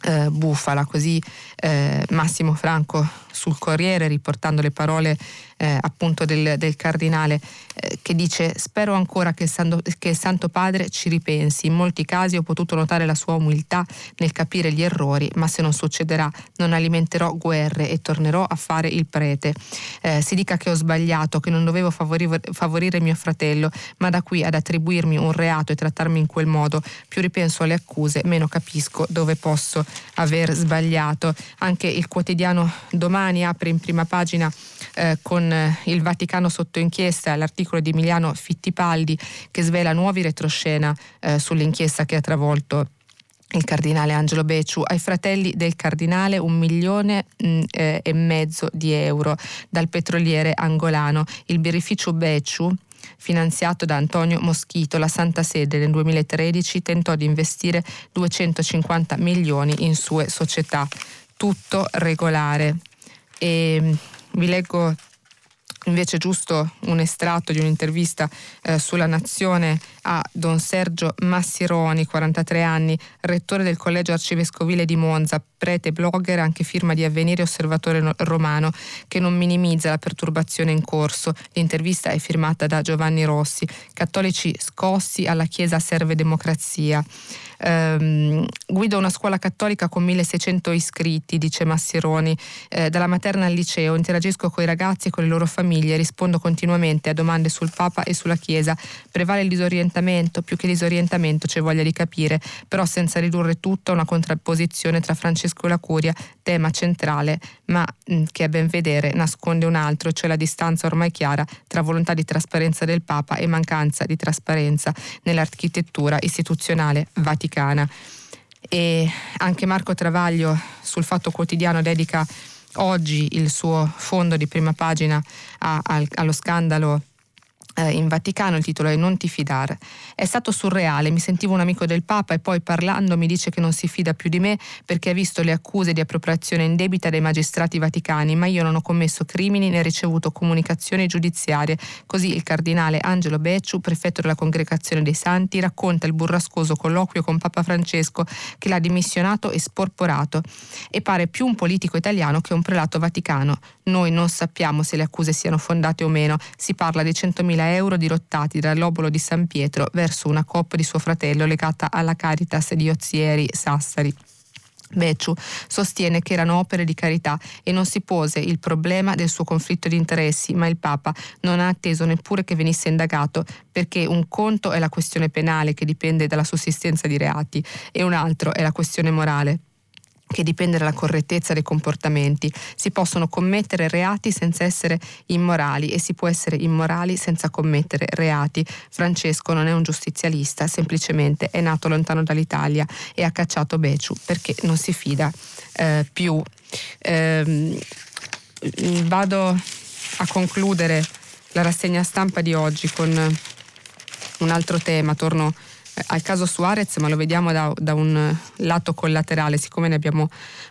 eh, bufala, così eh, Massimo Franco sul Corriere riportando le parole eh, appunto del, del cardinale eh, che dice spero ancora che il, Santo, che il, Santo, Padre ci ripensi, in molti casi ho potuto notare la sua umiltà nel capire gli errori, ma se non succederà non alimenterò guerre e tornerò a fare il prete. Eh, si dica che ho sbagliato, che non dovevo favorire, favorire mio fratello, ma da qui ad attribuirmi un reato e trattarmi in quel modo, più ripenso alle accuse, meno capisco dove posso aver sbagliato. Anche il quotidiano domani apre in prima pagina eh, con eh, il Vaticano sotto inchiesta, l'articolo di Emiliano Fittipaldi che svela nuovi retroscena eh, sull'inchiesta che ha travolto il cardinale Angelo Becciu, ai fratelli del cardinale un milione mh, mm, eh, e mezzo di euro dal petroliere angolano. Il birrificio Becciu finanziato da Antonio Moschito, la Santa Sede nel 2013 tentò di investire 250 milioni in sue società. Tutto regolare. E mm, vi leggo invece giusto un estratto di un'intervista eh, sulla Nazione a Don Sergio Massironi, 43 anni, rettore del Collegio Arcivescovile di Monza, prete blogger, anche firma di Avvenire Osservatore Romano, che non minimizza la perturbazione in corso. L'intervista è firmata da Giovanni Rossi. Cattolici scossi alla Chiesa serve democrazia. Um, guido una scuola cattolica con 1600 iscritti, dice Massironi, eh, dalla materna al liceo, interagisco con i ragazzi e con le loro famiglie, rispondo continuamente a domande sul Papa e sulla Chiesa. Prevale il disorientamento, più che disorientamento c'è voglia di capire, però senza ridurre tutto a una contrapposizione tra Francesco e la Curia, tema centrale, ma che a ben vedere nasconde un altro, cioè la distanza ormai chiara tra volontà di trasparenza del Papa e mancanza di trasparenza nell'architettura istituzionale vaticana. E anche Marco Travaglio sul Fatto Quotidiano dedica oggi il suo fondo di prima pagina a, a, allo scandalo in Vaticano, il titolo è Non ti fidare. È stato surreale, mi sentivo un amico del Papa e poi parlando mi dice che non si fida più di me perché ha visto le accuse di appropriazione indebita dei magistrati vaticani, ma io non ho commesso crimini né ricevuto comunicazioni giudiziarie. Così il cardinale Angelo Becciu, prefetto della Congregazione dei Santi, racconta il burrascoso colloquio con Papa Francesco che l'ha dimissionato e sporporato e pare più un politico italiano che un prelato vaticano. Noi non sappiamo se le accuse siano fondate o meno, si parla di 100.000 euro dirottati dall'obolo di San Pietro verso una coppa di suo fratello legata alla Caritas di Ozieri Sassari. Becciu sostiene che erano opere di carità e non si pose il problema del suo conflitto di interessi, ma il Papa non ha atteso neppure che venisse indagato perché un conto è la questione penale che dipende dalla sussistenza di reati e un altro è la questione morale che dipende dalla correttezza dei comportamenti. Si possono commettere reati senza essere immorali e si può essere immorali senza commettere reati. Francesco non è un giustizialista, semplicemente è nato lontano dall'Italia e ha cacciato Beciu perché non si fida eh, più. Eh, vado a concludere la rassegna stampa di oggi con un altro tema, torno al caso Suarez, ma lo vediamo da, da, un lato collaterale, siccome ne abbiamo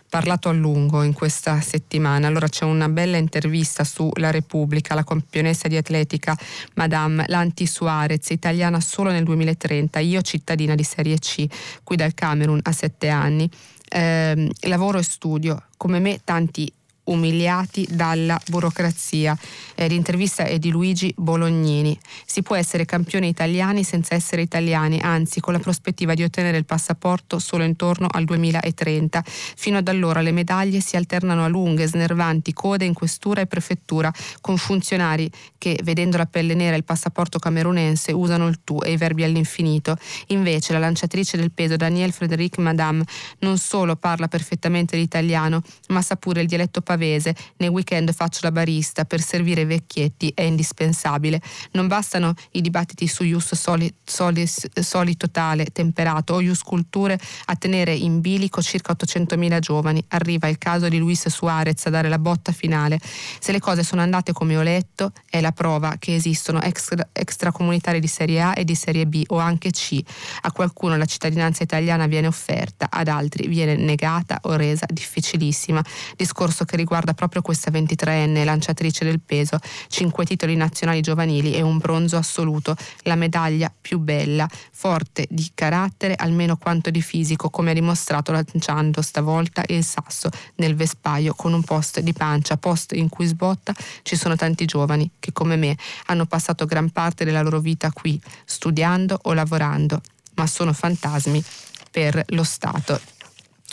parlato a lungo in questa settimana. Allora c'è una bella intervista su La Repubblica, la campionessa di atletica Madame Lanti Suarez, italiana solo nel 2030, io cittadina di Serie C, qui dal Camerun a sette anni. Eh, lavoro e studio, come me tanti umiliati dalla burocrazia. Eh, l'intervista è di Luigi Bolognini. Si può essere campioni italiani senza essere italiani, anzi con la prospettiva di ottenere il passaporto solo intorno al 2030. Fino ad allora le medaglie si alternano a lunghe, snervanti code in questura e prefettura, con funzionari che, vedendo la pelle nera e il passaporto camerunense, usano il tu e i verbi all'infinito. Invece la lanciatrice del peso Danielle Frédéric Madame non solo parla perfettamente l'italiano, ma sa pure il dialetto pavese pavese, nei weekend faccio la barista, per servire vecchietti è indispensabile. Non bastano i dibattiti su ius soli, soli, soli totale, temperato o ius culture a tenere in bilico circa 800.000 giovani. Arriva il caso di Luis Suarez a dare la botta finale. Se le cose sono andate come ho letto, è la prova che esistono extra, extracomunitari di serie A e di serie B o anche C. A qualcuno la cittadinanza italiana viene offerta, ad altri viene negata o resa difficilissima. Discorso che riguarda proprio questa 23enne lanciatrice del peso, cinque titoli nazionali giovanili e un bronzo assoluto, la medaglia più bella, forte di carattere almeno quanto di fisico, come ha dimostrato lanciando stavolta il sasso nel vespaio con un post di pancia, post in cui sbotta ci sono tanti giovani che come me hanno passato gran parte della loro vita qui, studiando o lavorando, ma sono fantasmi per lo Stato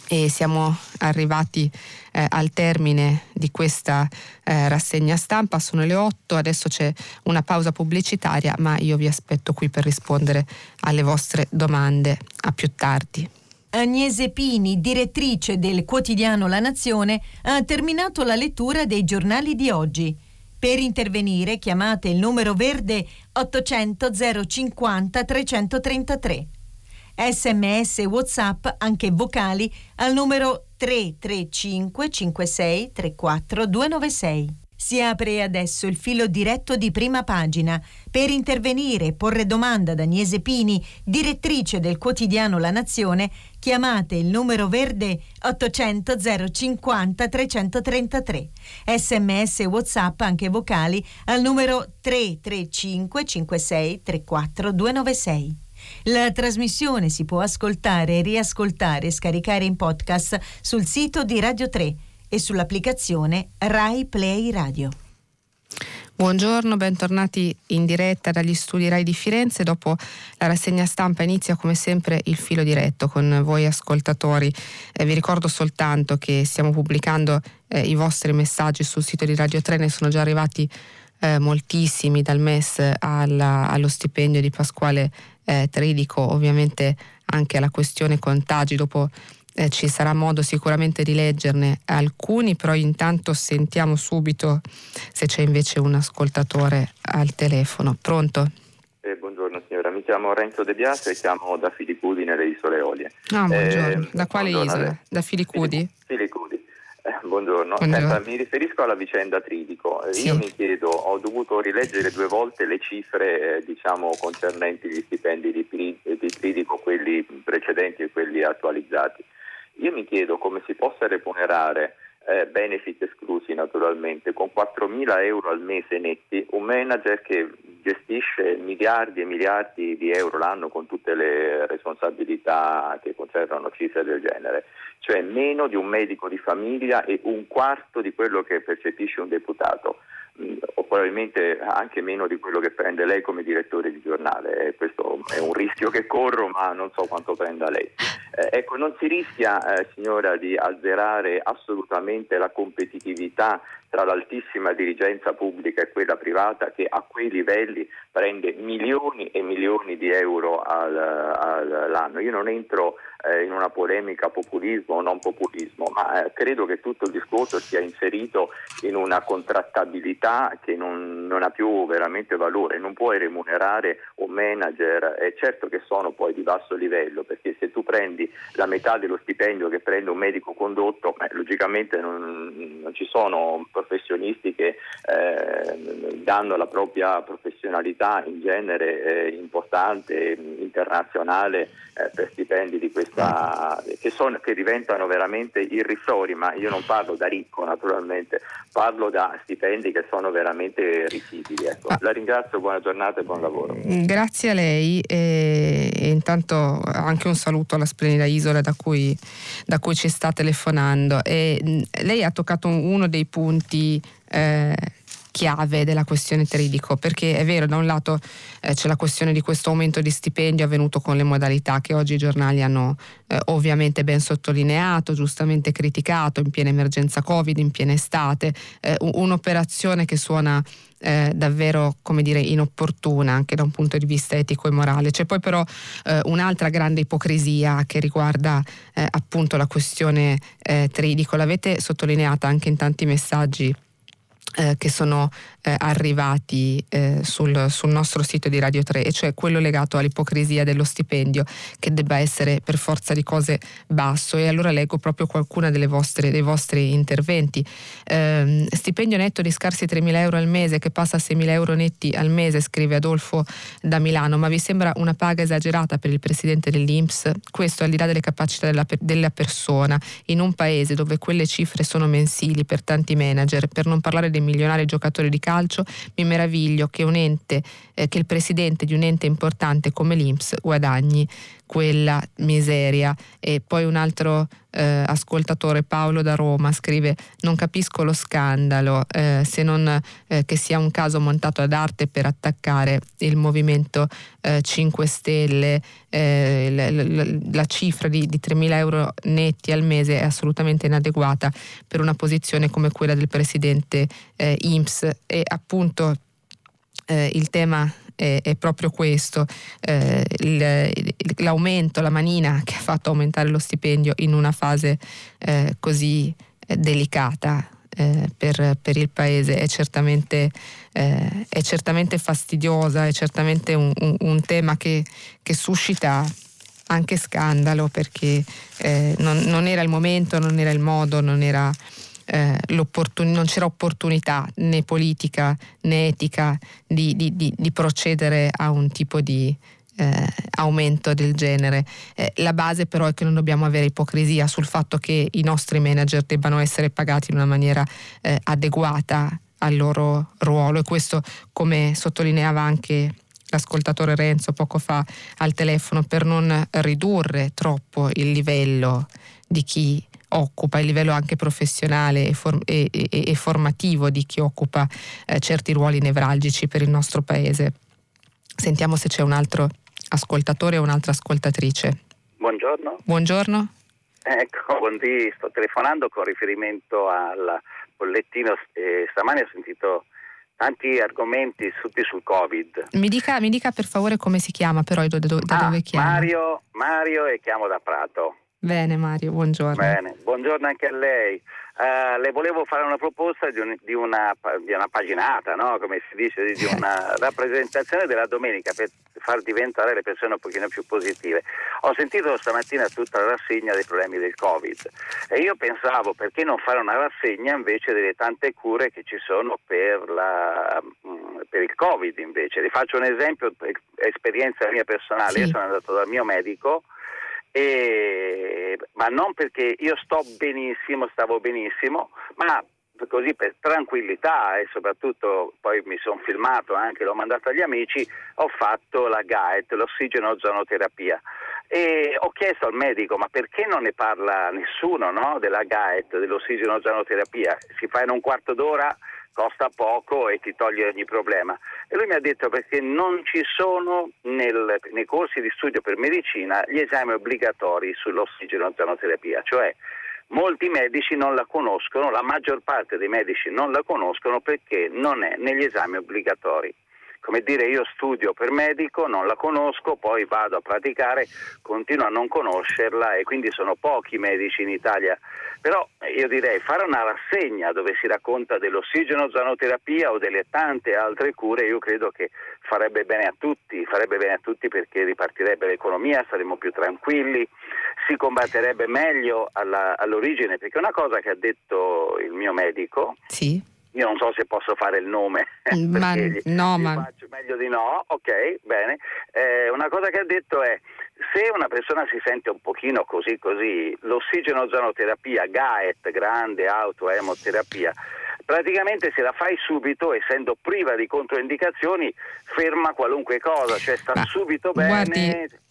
e siamo arrivati eh, al termine di questa eh, rassegna stampa, sono le 8, adesso c'è una pausa pubblicitaria, ma io vi aspetto qui per rispondere alle vostre domande. A più tardi. Agnese Pini, direttrice del quotidiano La Nazione, ha terminato la lettura dei giornali di oggi. Per intervenire chiamate il numero verde 800 050 333 sms whatsapp anche vocali al numero 335 56 34 296. Si apre adesso il filo diretto di prima pagina. Per intervenire e porre domanda ad Agnese Pini, direttrice del quotidiano La Nazione, chiamate il numero verde 800 050 333. Sms WhatsApp anche vocali al numero 335 56 34 296. La trasmissione si può ascoltare, riascoltare e scaricare in podcast sul sito di Radio 3 e sull'applicazione Rai Play Radio. Buongiorno, bentornati in diretta dagli studi RAI di Firenze. Dopo la rassegna stampa inizia come sempre il filo diretto con voi ascoltatori. Eh, vi ricordo soltanto che stiamo pubblicando eh, i vostri messaggi sul sito di Radio 3, ne sono già arrivati eh, moltissimi dal MES alla, allo stipendio di Pasquale eh, Tridico, ovviamente anche alla questione contagi, dopo eh, ci sarà modo sicuramente di leggerne alcuni, però intanto sentiamo subito se c'è invece un ascoltatore al telefono. Pronto? Eh, buongiorno signora, mi chiamo Renzo De Biase e chiamo da Filicudi nelle isole Olie. Ah, buongiorno. Eh, da quale isola? Da Filicudi? Filicudi. Buongiorno, Buongiorno. Senta, mi riferisco alla vicenda Tridico. Sì. Io mi chiedo, ho dovuto rileggere due volte le cifre eh, diciamo, concernenti gli stipendi di, di Tridico, quelli precedenti e quelli attualizzati. Io mi chiedo come si possa remunerare eh, benefit esclusi naturalmente, con 4.000 euro al mese netti, un manager che gestisce miliardi e miliardi di euro l'anno con tutte le responsabilità che concernono cifre del genere, cioè meno di un medico di famiglia e un quarto di quello che percepisce un deputato o probabilmente anche meno di quello che prende lei come direttore di giornale. Eh, questo è un rischio che corro, ma non so quanto prenda lei. Eh, ecco, non si rischia, eh, signora, di azzerare assolutamente la competitività tra l'altissima dirigenza pubblica e quella privata che a quei livelli prende milioni e milioni di euro al, all'anno. Io non entro eh, in una polemica populismo o non populismo, ma eh, credo che tutto il discorso sia inserito in una contrattabilità che non, non, ha più veramente valore. Non puoi remunerare un manager, è certo che sono poi di basso livello, perché se tu prendi la metà dello stipendio che prende un medico condotto, eh, logicamente non, non, ci sono professionisti che eh, danno la propria professionalità in genere eh, importante, internazionale, eh, per stipendi di questa, che, sono, che, diventano veramente irrisori, ma io non parlo da ricco naturalmente, parlo da stipendi che sono veramente risibili. Ecco. La ringrazio, buona giornata e buon lavoro. Grazie a lei e, e intanto anche un saluto alla splendida isola da cui, da cui ci sta telefonando. E, lei ha toccato uno dei punti eh, chiave della questione Tridico, perché è vero, da un lato eh, c'è la questione di questo aumento di stipendio avvenuto con le modalità che oggi i giornali hanno eh, ovviamente ben sottolineato, giustamente criticato in piena emergenza Covid, in piena estate, eh, un'operazione che suona eh, davvero come dire inopportuna anche da un punto di vista etico e morale. C'è poi però eh, un'altra grande ipocrisia che riguarda eh, appunto la questione eh, tridico, l'avete sottolineata anche in tanti messaggi eh, che sono eh, arrivati eh, sul, sul, nostro sito di Radio 3, e cioè quello legato all'ipocrisia dello stipendio che debba essere per forza di cose basso. E allora leggo proprio qualcuna vostre, dei vostri interventi. Ehm, stipendio netto di scarsi 3.000 euro al mese che passa a 6.000 euro netti al mese, scrive Adolfo da Milano, ma vi sembra una paga esagerata per il presidente dell'Inps? Questo al di là delle capacità della, della persona, in un paese dove quelle cifre sono mensili per tanti manager, per non parlare dei milionari giocatori di calcio, mi meraviglio che, un ente, eh, che il presidente di un ente importante come l'Inps guadagni quella miseria. E poi un altro eh, ascoltatore, Paolo da Roma, scrive: Non capisco lo scandalo, eh, se non eh, che sia un caso montato ad arte per attaccare il movimento 5 eh, Stelle. Eh, la, la, la, cifra di, di 3.000 euro netti al mese è assolutamente inadeguata per una posizione come quella del presidente eh, IMSS. E appunto il tema è, è proprio questo, eh, il, l'aumento, la manina che ha fatto aumentare lo stipendio in una fase eh, così eh, delicata. Eh, per, per, il paese è certamente, eh, è certamente fastidiosa, è certamente un, un, un tema che, che suscita anche scandalo perché eh, non, non, era il momento, non era il modo, non era eh, non c'era opportunità né politica né etica di, di, di, di procedere a un tipo di eh, aumento del genere. Eh, la base però è che non dobbiamo avere ipocrisia sul fatto che i nostri manager debbano essere pagati in una maniera eh, adeguata al loro ruolo e questo come sottolineava anche l'ascoltatore Renzo poco fa al telefono per non ridurre troppo il livello di chi occupa, il livello anche professionale e, form- e, e, e formativo di chi occupa eh, certi ruoli nevralgici per il nostro paese. Sentiamo se c'è un altro ascoltatore o un'altra ascoltatrice. Buongiorno. Buongiorno. Ecco, buondì, sto telefonando con riferimento al bollettino. Eh, stamani ho sentito tanti argomenti tutti sul Covid. Mi dica, mi dica, per favore come si chiama però da, do, da ah, dove chiama. Mario, Mario e chiamo da Prato. Bene Mario, buongiorno. Bene, buongiorno anche a lei. Uh, le volevo fare una proposta di, un, di, una, di una, paginata, no? come si dice, di, di una rappresentazione della domenica per far diventare le persone un pochino più positive. Ho sentito stamattina tutta la rassegna dei problemi del Covid e io pensavo perché non fare una rassegna invece delle tante cure che ci sono per, la, mm, per il Covid invece. Le faccio un esempio, esperienza mia personale, sì. io sono andato dal mio medico e, ma non perché io sto benissimo, stavo benissimo, ma così per tranquillità e soprattutto poi mi sono filmato anche, l'ho mandato agli amici, ho fatto la GAET, l'ossigenozonoterapia e ho chiesto al medico ma perché non ne parla nessuno no? della GAET, dell'ossigenozonoterapia, si fa in un quarto d'ora costa poco e ti toglie ogni problema. E lui mi ha detto perché non ci sono nel, nei corsi di studio per medicina gli esami obbligatori sull'ossigenozonoterapia, cioè molti medici non la conoscono, la maggior parte dei medici non la conoscono perché non è negli esami obbligatori come dire io studio per medico, non la conosco, poi vado a praticare, continuo a non conoscerla e quindi sono pochi i medici in Italia. Però io direi fare una rassegna dove si racconta dell'ossigeno zanoterapia o delle tante altre cure, io credo che farebbe bene a tutti, farebbe bene a tutti perché ripartirebbe l'economia, saremmo più tranquilli, si combatterebbe meglio alla, all'origine, perché una cosa che ha detto il mio medico sì io non so se posso fare il nome, ma, gli, no, ma... faccio meglio di no, ok, bene. Eh, una cosa che ha detto è, se una persona si sente un pochino così così, l'ossigenozonoterapia, GAET, grande autoemoterapia, praticamente se la fai subito, essendo priva di controindicazioni, ferma qualunque cosa, cioè sta ma, subito bene. Guardi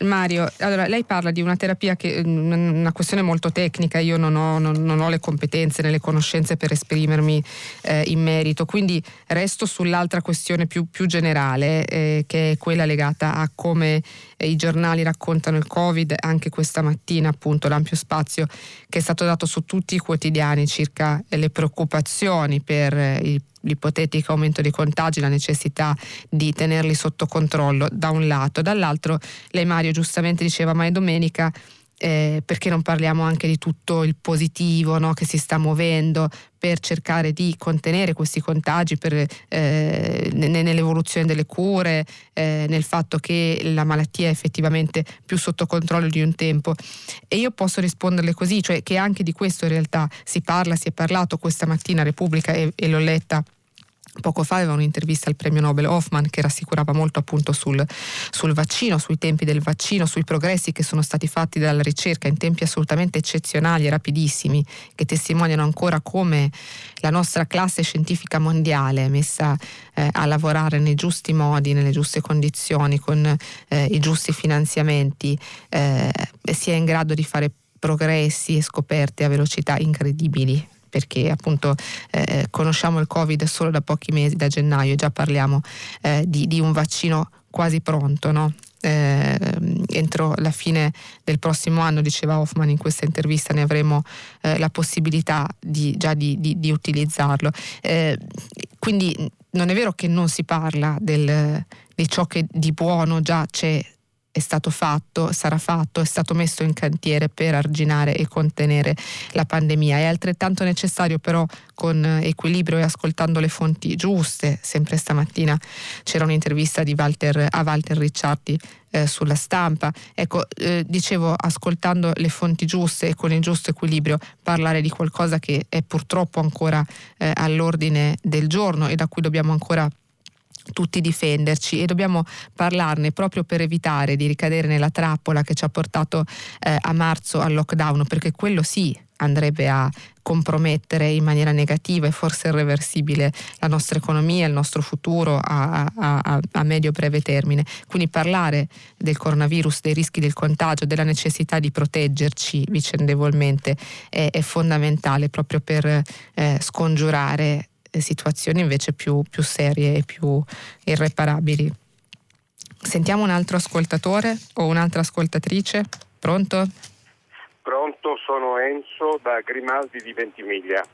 Mario, allora lei parla di una terapia che è mm, una questione molto tecnica, io non ho, non, non ho le competenze né le conoscenze per esprimermi eh, in merito, quindi resto sull'altra questione più, più generale, eh, che è quella legata a come eh, i giornali raccontano il Covid, anche questa mattina appunto l'ampio spazio che è stato dato su tutti i quotidiani circa le preoccupazioni per eh, il l'ipotetico aumento dei contagi, la necessità di tenerli sotto controllo da un lato, dall'altro lei Mario giustamente diceva ma è domenica eh, perché non parliamo anche di tutto il positivo no, che si sta muovendo per cercare di contenere questi contagi, per, eh, nell'evoluzione delle cure, eh, nel fatto che la malattia è effettivamente più sotto controllo di un tempo. E io posso risponderle così, cioè che anche di questo in realtà si parla, si è parlato questa mattina a Repubblica e, e l'ho letta Poco fa aveva un'intervista al premio Nobel Hoffman che rassicurava molto appunto sul, sul, vaccino, sui tempi del vaccino, sui progressi che sono stati fatti dalla ricerca in tempi assolutamente eccezionali e rapidissimi, che testimoniano ancora come la nostra classe scientifica mondiale messa eh, a lavorare nei giusti modi, nelle giuste condizioni, con eh, i giusti finanziamenti, eh, sia in grado di fare progressi e scoperte a velocità incredibili perché appunto eh, conosciamo il Covid solo da pochi mesi, da gennaio, e già parliamo eh, di, di, un vaccino quasi pronto, no? Eh, entro la fine del prossimo anno, diceva Hoffman in questa intervista, ne avremo eh, la possibilità di, già di, di, utilizzarlo. Eh, quindi non è vero che non si parla del, di ciò che di buono già c'è è stato fatto, sarà fatto, è stato messo in cantiere per arginare e contenere la pandemia. È altrettanto necessario però con equilibrio e ascoltando le fonti giuste. Sempre stamattina c'era un'intervista Walter, a Walter Ricciardi eh, sulla stampa. Ecco, eh, dicevo, ascoltando le fonti giuste e con il giusto equilibrio, parlare di qualcosa che è purtroppo ancora eh, all'ordine del giorno e da cui dobbiamo ancora tutti difenderci e dobbiamo parlarne proprio per evitare di ricadere nella trappola che ci ha portato eh, a marzo al lockdown, perché quello sì andrebbe a compromettere in maniera negativa e forse irreversibile la nostra economia, il nostro futuro a, a, a medio-breve termine. Quindi parlare del coronavirus, dei rischi del contagio, della necessità di proteggerci vicendevolmente è, è fondamentale proprio per eh, scongiurare situazioni invece più, più serie e più irreparabili. Sentiamo un altro ascoltatore o un'altra ascoltatrice. Pronto? Pronto, sono Enzo da Grimaldi di Ventimiglia.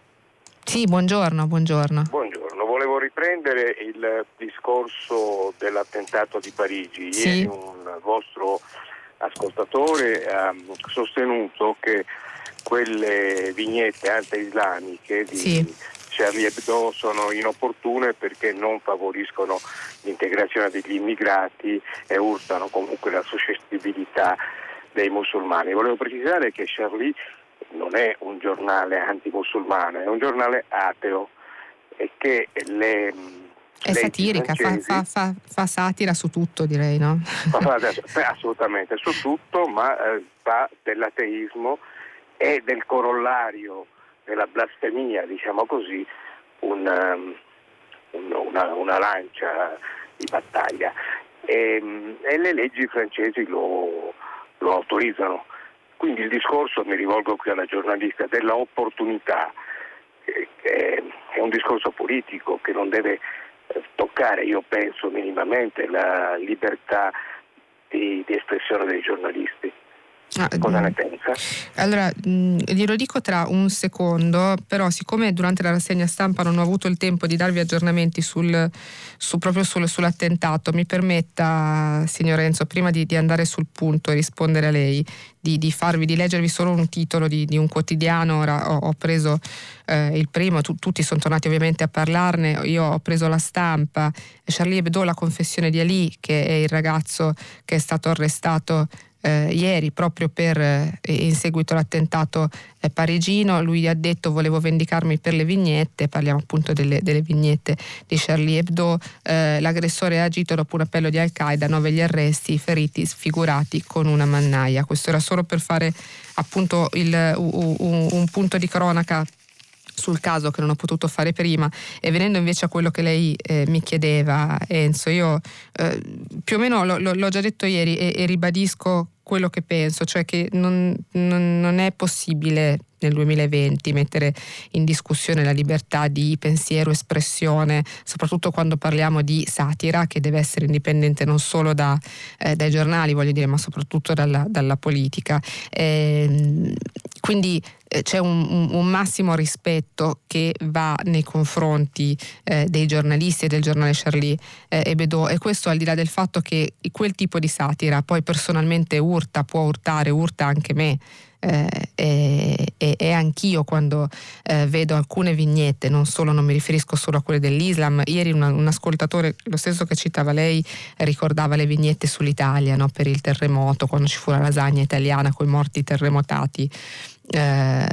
Sì, buongiorno, buongiorno. Buongiorno, volevo riprendere il discorso dell'attentato di Parigi. Sì. Ieri un vostro ascoltatore ha sostenuto che quelle vignette anti-islamiche di sì. Charlie Hebdo sono inopportune perché non favoriscono l'integrazione degli immigrati e urtano comunque la suscettibilità dei musulmani. Volevo precisare che Charlie non è un giornale antimusulmano, è un giornale ateo e che le è satirica, fa, fa, fa, fa, satira su tutto direi, no? assolutamente, su tutto, ma eh, fa dell'ateismo e del corollario nella blasfemia, diciamo così, un, um, un, una, una, lancia di battaglia e, e le leggi francesi lo, lo, autorizzano. Quindi il discorso, mi rivolgo qui alla giornalista, della opportunità eh, è un discorso politico che non deve eh, toccare, io penso, minimamente la libertà di, di espressione dei giornalisti. Ah, Cosa ne pensa? Allora, mh, glielo dico tra un secondo, però siccome durante la rassegna stampa non ho avuto il tempo di darvi aggiornamenti sul, su, proprio sul, sull'attentato, mi permetta, signor Renzo, prima di, di andare sul punto e rispondere a lei, di, di, farvi, di leggervi solo un titolo di, di un quotidiano, ora ho, ho preso eh, il primo, tu, tutti sono tornati ovviamente a parlarne, io ho preso la stampa, Charlie Hebdo, la confessione di Ali, che è il ragazzo che è stato arrestato eh, ieri proprio per, eh, in seguito all'attentato eh, parigino. Lui ha detto volevo vendicarmi per le vignette, parliamo appunto delle, delle vignette di Charlie Hebdo. Eh, l'aggressore ha agito dopo un appello di Al-Qaeda, nove gli arresti, i feriti sfigurati con una mannaia. Questo era solo per fare appunto il, un, un punto di cronaca sul caso che non ho potuto fare prima e venendo invece a quello che lei eh, mi chiedeva Enzo, io eh, più o meno lo, lo, l'ho già detto ieri e, e ribadisco quello che penso, cioè che non, non, non, è possibile nel 2020 mettere in discussione la libertà di pensiero, espressione, soprattutto quando parliamo di satira che deve essere indipendente non solo da, eh, dai giornali, voglio dire, ma soprattutto dalla, dalla politica. Eh, quindi c'è un, un, massimo rispetto che va nei confronti eh, dei giornalisti e del giornale Charlie eh, Hebdo e questo al di là del fatto che quel tipo di satira poi personalmente urta, può urtare, urta anche me eh, e, e, e, anch'io quando eh, vedo alcune vignette, non solo, non mi riferisco solo a quelle dell'Islam, ieri una, un ascoltatore, lo stesso che citava lei, ricordava le vignette sull'Italia no, per il terremoto, quando ci fu la lasagna italiana con i morti terremotati eh,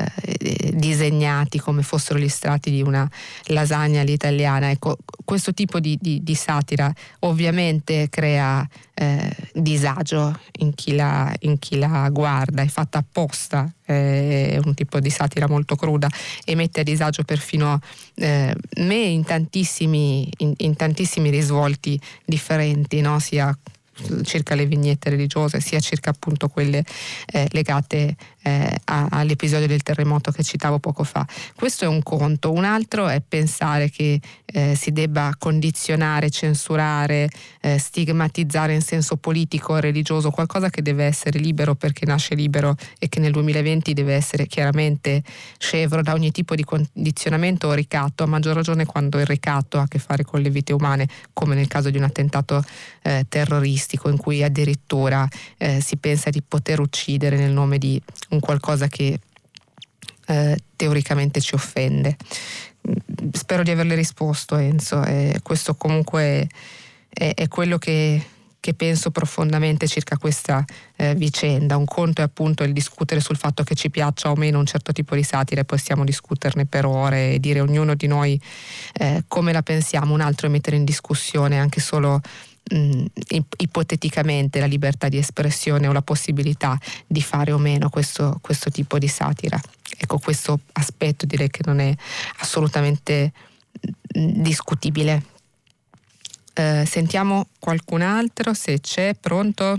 disegnati come fossero gli strati di una lasagna all'italiana. Ecco, questo tipo di, di, di satira ovviamente crea eh, disagio in chi, la, in chi, la, guarda, è fatta apposta, eh, è un tipo di satira molto cruda e mette a disagio perfino eh, me in tantissimi, in, in tantissimi risvolti differenti, no? sia circa le vignette religiose sia circa appunto quelle eh, legate eh, a, all'episodio del terremoto che citavo poco fa. Questo è un conto, un altro è pensare che eh, si debba condizionare, censurare, eh, stigmatizzare in senso politico religioso qualcosa che deve essere libero perché nasce libero e che nel 2020 deve essere chiaramente scevro da ogni tipo di condizionamento o ricatto, a maggior ragione quando il ricatto ha a che fare con le vite umane, come nel caso di un attentato eh, terroristico in cui addirittura eh, si pensa di poter uccidere nel nome di un qualcosa che eh, teoricamente ci offende. Spero di averle risposto Enzo, eh, questo comunque è, è quello che, che, penso profondamente circa questa eh, vicenda. Un conto è appunto il discutere sul fatto che ci piaccia o meno un certo tipo di satira e possiamo discuterne per ore e dire ognuno di noi eh, come la pensiamo, un altro è mettere in discussione anche solo mh, ipoteticamente la libertà di espressione o la possibilità di fare o meno questo, questo tipo di satira. Ecco, questo aspetto direi che non è assolutamente discutibile. Eh, sentiamo qualcun altro se c'è, pronto?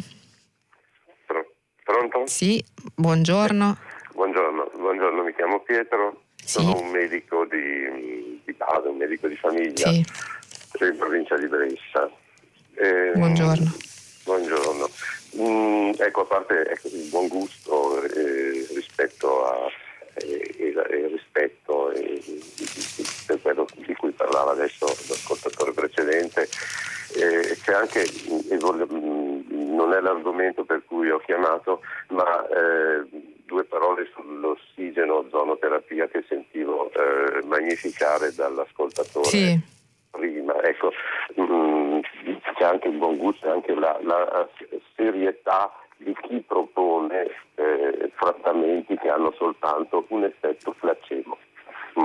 Pronto? Sì, buongiorno. Buongiorno, buongiorno, mi chiamo Pietro, sì. sono un medico di, di, base, un medico di famiglia, sì. in provincia di Brescia. Eh, buongiorno. Buongiorno. Mm, ecco, a parte ecco, il buon gusto eh, rispetto a eh, il, il, rispetto per quello di cui parlava adesso l'ascoltatore precedente, eh, c'è anche, mm, non è l'argomento per cui ho chiamato, ma eh, due parole sull'ossigeno zonoterapia che sentivo eh, magnificare dall'ascoltatore. Sì prima. Ecco, mh, mm, c'è anche il buon gusto e anche la, la, serietà di chi propone eh, trattamenti che hanno soltanto un effetto placebo. Mm.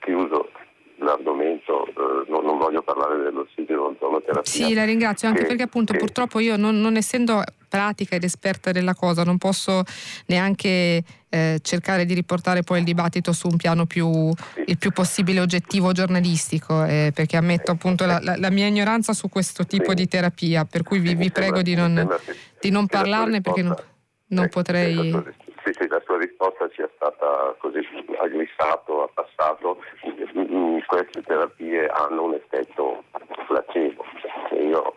Chiuso l'argomento, eh, non, non, voglio parlare dell'ossigeno zonoterapia. Sì, la ringrazio, anche che, perché appunto che... purtroppo io non, non, essendo pratica ed esperta della cosa non posso neanche eh, cercare di riportare poi il dibattito su un piano più, sì. il più possibile oggettivo giornalistico, eh, perché ammetto appunto la, la, la, mia ignoranza su questo tipo sì. di terapia, per cui vi, vi prego di non, di non parlarne perché non, non potrei... Sì, sì, la sua risposta sia stata così agglissato, a passato, queste terapie hanno un effetto placebo. Se io,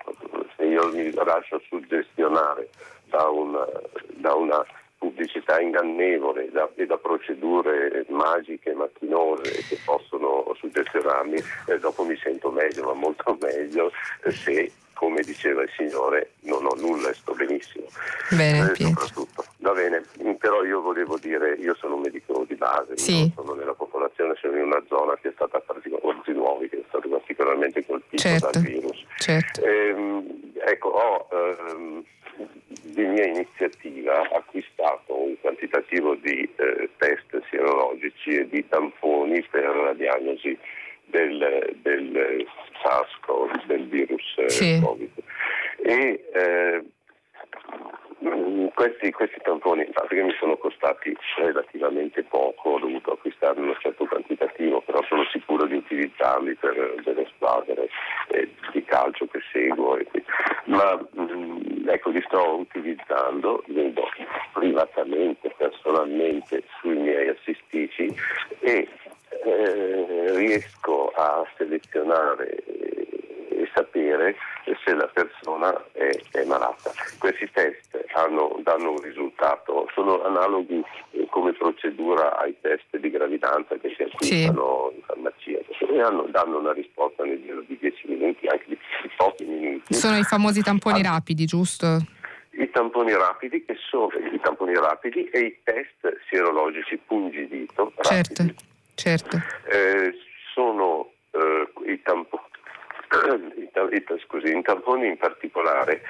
se io mi lascio suggestionare da una, da una pubblicità ingannevole da, e da procedure magiche, macchinose che possono suggestionarmi, eh, dopo mi sento meglio, ma molto meglio eh, se come diceva il Signore, non ho nulla e sto benissimo. Bene, eh, soprattutto. Va bene, però io volevo dire, io sono un medico di base, sì. sono nella popolazione, sono in una zona che è stata particolarmente nuovi, che è stata particolarmente colpita certo. dal virus. Certo. Ehm, ecco, ho ehm, di mia iniziativa acquistato un quantitativo di eh, test sierologici e di tamponi per la diagnosi del, del SARS-CoV, del virus eh, sì. Covid. E eh, questi, questi, tamponi in pratica mi sono costati relativamente poco, ho dovuto acquistare un certo quantitativo utilizzarli per delle squadre eh, di calcio che seguo, ma mh, mm, ecco li sto utilizzando, vedo privatamente, personalmente sui miei assistici e eh, riesco a selezionare e sapere se la persona è, è malata. Questi test hanno, danno un risultato, sono analoghi eh, come procedura ai test di gravidanza che si acquistano sì. in farmacia e hanno, danno una risposta nel giro di 10 minuti, anche di, pochi minuti. Sono i famosi tamponi ah, rapidi, giusto? I tamponi rapidi che sono i tamponi rapidi e i test sierologici pungidito. Certo, certo. Eh, sono eh, i tamponi scusi, in tamponi in particolare,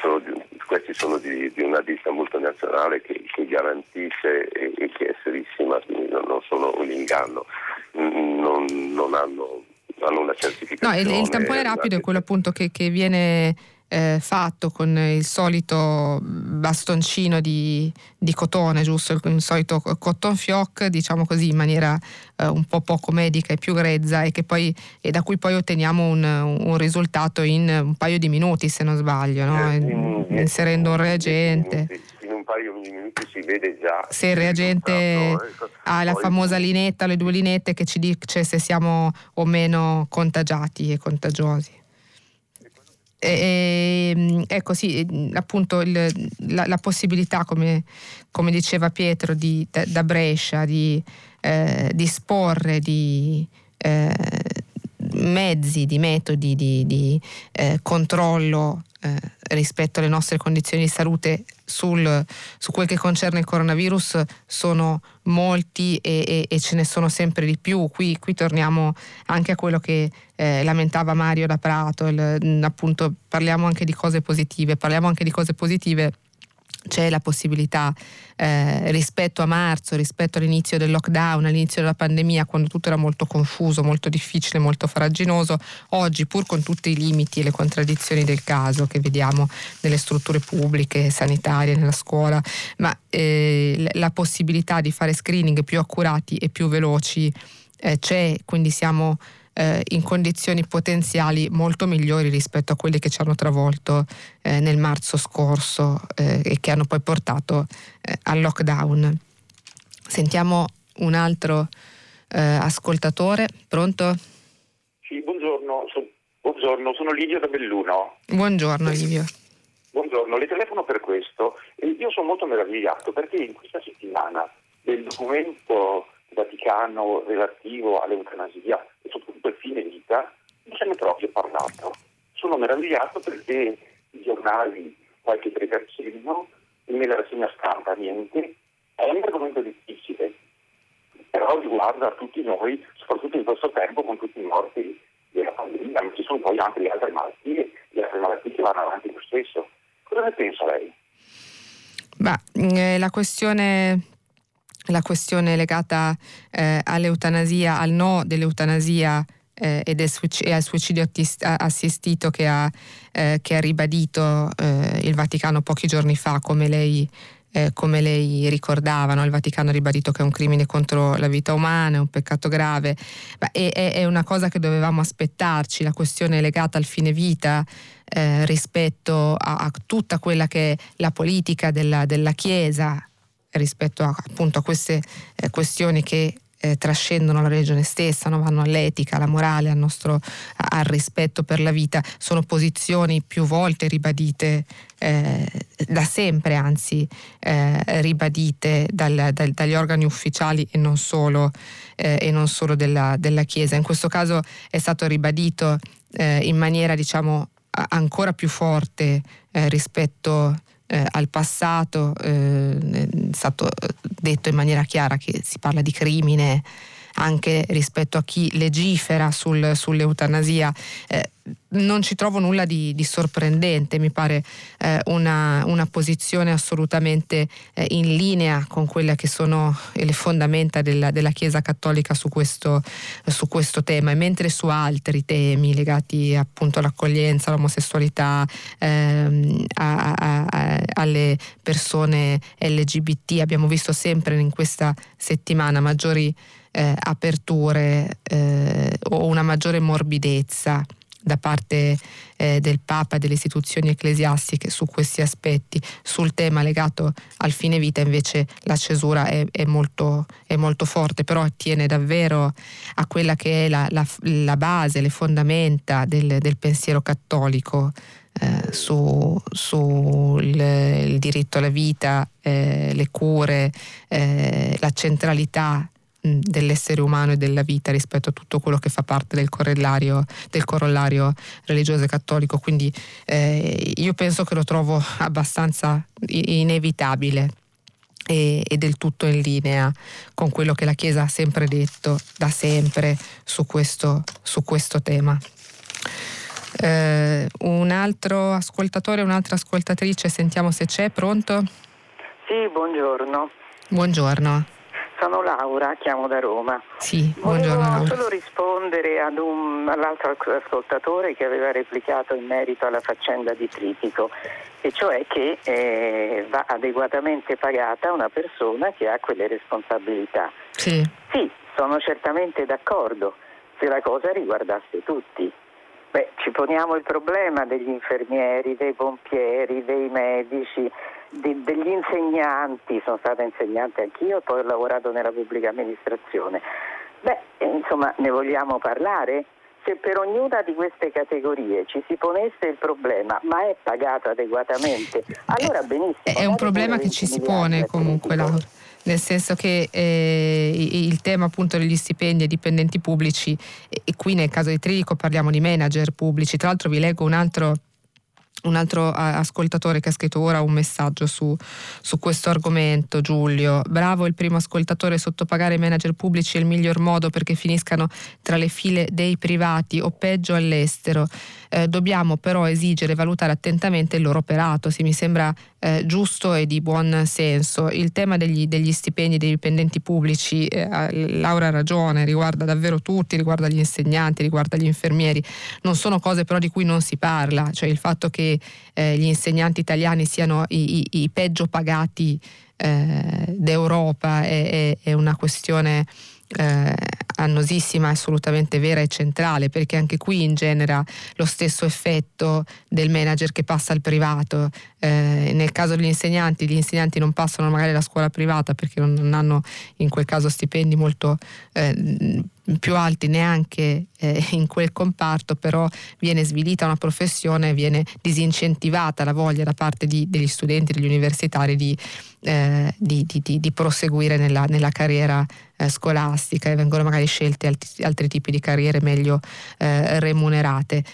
sono di, questi sono di, di, una ditta multinazionale che, che garantisce e, e, che è serissima, quindi non, non sono un inganno, non, non hanno, hanno, una certificazione. No, il, il tampone rapido è quello appunto che, che viene eh, fatto con il solito bastoncino di, di, cotone, giusto? Il, solito cotton fioc, diciamo così, in maniera eh, un po' poco medica e più grezza e, poi, e da cui poi otteniamo un, un, risultato in un paio di minuti, se non sbaglio, no? Eh, in, inserendo un reagente. In un paio di minuti si vede già. Se il reagente ecco. ha la famosa linetta, le due linette che ci dice se siamo o meno contagiati e contagiosi. E, ehm, ecco sì, appunto il, la, la, possibilità, come, come, diceva Pietro, di, da, da, Brescia, di eh, disporre di eh, mezzi, di metodi di, di eh, controllo eh, rispetto alle nostre condizioni di salute sul, su quel che concerne il coronavirus sono molti e, e, e ce ne sono sempre di più. Qui, qui torniamo anche a quello che eh, lamentava Mario da Prato, il, appunto parliamo anche di cose positive, parliamo anche di cose positive c'è la possibilità eh, rispetto a marzo, rispetto all'inizio del lockdown, all'inizio della pandemia, quando tutto era molto confuso, molto difficile, molto faraginoso, oggi pur con tutti i limiti e le contraddizioni del caso che vediamo nelle strutture pubbliche, sanitarie, nella scuola, ma eh, la possibilità di fare screening più accurati e più veloci eh, c'è, quindi siamo eh, in condizioni potenziali molto migliori rispetto a quelle che ci hanno travolto eh, nel marzo scorso eh, e che hanno poi portato eh, al lockdown. Sentiamo un altro eh, ascoltatore, pronto? Sì, buongiorno, so, buongiorno, sono Livio da Belluno. Buongiorno Livio. Buongiorno, le telefono per questo. Io sono molto meravigliato perché in questa settimana del documento Vaticano relativo all'eutanasia e soprattutto al fine vita non se ne è proprio parlato. Sono meravigliato perché i giornali qualche pregazzino, nella rassegna stampa niente, è un argomento difficile, però riguarda tutti noi, soprattutto in questo tempo con tutti i morti della pandemia, ma ci sono poi anche le altre malattie, le altre malattie che vanno avanti lo stesso. Cosa ne pensa lei? Ma, eh, la questione la questione legata eh, all'eutanasia, al no dell'eutanasia eh, ed e al suicidio assistito che ha, eh, che ha ribadito eh, il Vaticano pochi giorni fa, come lei, eh, come lei ricordava, no? il Vaticano ha ribadito che è un crimine contro la vita umana, è un peccato grave, Beh, è, è, una cosa che dovevamo aspettarci, la questione legata al fine vita. Eh, rispetto a, a, tutta quella che è la politica della, della Chiesa rispetto a, appunto a queste eh, questioni che eh, trascendono la religione stessa, no? vanno all'etica, alla morale, al, nostro, al rispetto per la vita, sono posizioni più volte ribadite eh, da sempre, anzi eh, ribadite dal, dal, dagli organi ufficiali e non solo, eh, e non solo della, della, Chiesa. In questo caso è stato ribadito eh, in maniera diciamo ancora più forte eh, rispetto eh, al passato, eh, è stato detto in maniera chiara che si parla di crimine anche rispetto a chi legifera sul, sull'eutanasia. Eh, non ci trovo nulla di, di sorprendente, mi pare eh, una, una, posizione assolutamente eh, in linea con quelle che sono le fondamenta della, della Chiesa Cattolica su questo, su questo, tema, e mentre su altri temi legati appunto all'accoglienza, all'omosessualità, ehm, a, a, a, alle persone LGBT abbiamo visto sempre in questa settimana maggiori eh, aperture eh, o una maggiore morbidezza da parte eh, del Papa e delle istituzioni ecclesiastiche su questi aspetti. Sul tema legato al fine vita invece la cesura è, è, molto, è molto, forte, però attiene davvero a quella che è la, la, la base, le fondamenta del, del pensiero cattolico. Eh, su, su diritto alla vita, eh, le cure, eh, la centralità dell'essere umano e della vita rispetto a tutto quello che fa parte del corollario, del corollario religioso e cattolico. Quindi eh, io penso che lo trovo abbastanza inevitabile e, e, del tutto in linea con quello che la Chiesa ha sempre detto da sempre su questo, su questo tema. Eh, un altro ascoltatore, un'altra ascoltatrice, sentiamo se c'è, pronto? Sì, buongiorno. Buongiorno. Sono Laura, chiamo da Roma. Sì, buongiorno. Volevo solo rispondere un, all'altro ascoltatore che aveva replicato in merito alla faccenda di Tritico, e cioè che eh, va adeguatamente pagata una persona che ha quelle responsabilità. Sì. Sì, sono certamente d'accordo se la cosa riguardasse tutti. Beh, ci poniamo il problema degli infermieri, dei pompieri, dei medici, di, degli insegnanti, sono stata insegnante anch'io e poi ho lavorato nella pubblica amministrazione. Beh, insomma, ne vogliamo parlare? Se per ognuna di queste categorie ci si ponesse il problema, ma è pagato adeguatamente, allora benissimo. È un problema che ci si pone comunque, Laura nel senso che eh, il tema appunto degli stipendi ai dipendenti pubblici e, e qui nel caso di Tridico parliamo di manager pubblici, tra l'altro vi leggo un altro un altro ascoltatore che ha scritto ora un messaggio su, su, questo argomento, Giulio. Bravo il primo ascoltatore, sottopagare i manager pubblici è il miglior modo perché finiscano tra le file dei privati o peggio all'estero. Eh, dobbiamo però esigere e valutare attentamente il loro operato, sì, mi sembra eh, giusto e di buon senso. Il tema degli, degli stipendi dei dipendenti pubblici, eh, Laura ha ragione, riguarda davvero tutti, riguarda gli insegnanti, riguarda gli infermieri, non sono cose però di cui non si parla, cioè il fatto che eh, gli insegnanti italiani siano i, i, i peggio pagati eh, d'Europa è, è, è una questione eh, annosissima, assolutamente vera e centrale, perché anche qui ingenera lo stesso effetto del manager che passa al privato. Eh, nel caso degli insegnanti, gli insegnanti non passano magari alla scuola privata perché non, non hanno in quel caso stipendi molto eh, più alti neanche eh, in quel comparto, però viene svilita una professione, viene disincentivata la voglia da parte di, degli studenti, degli universitari di, eh, di, di proseguire nella, nella carriera eh, scolastica e vengono magari scelte altri, altri tipi di carriere meglio eh, remunerate.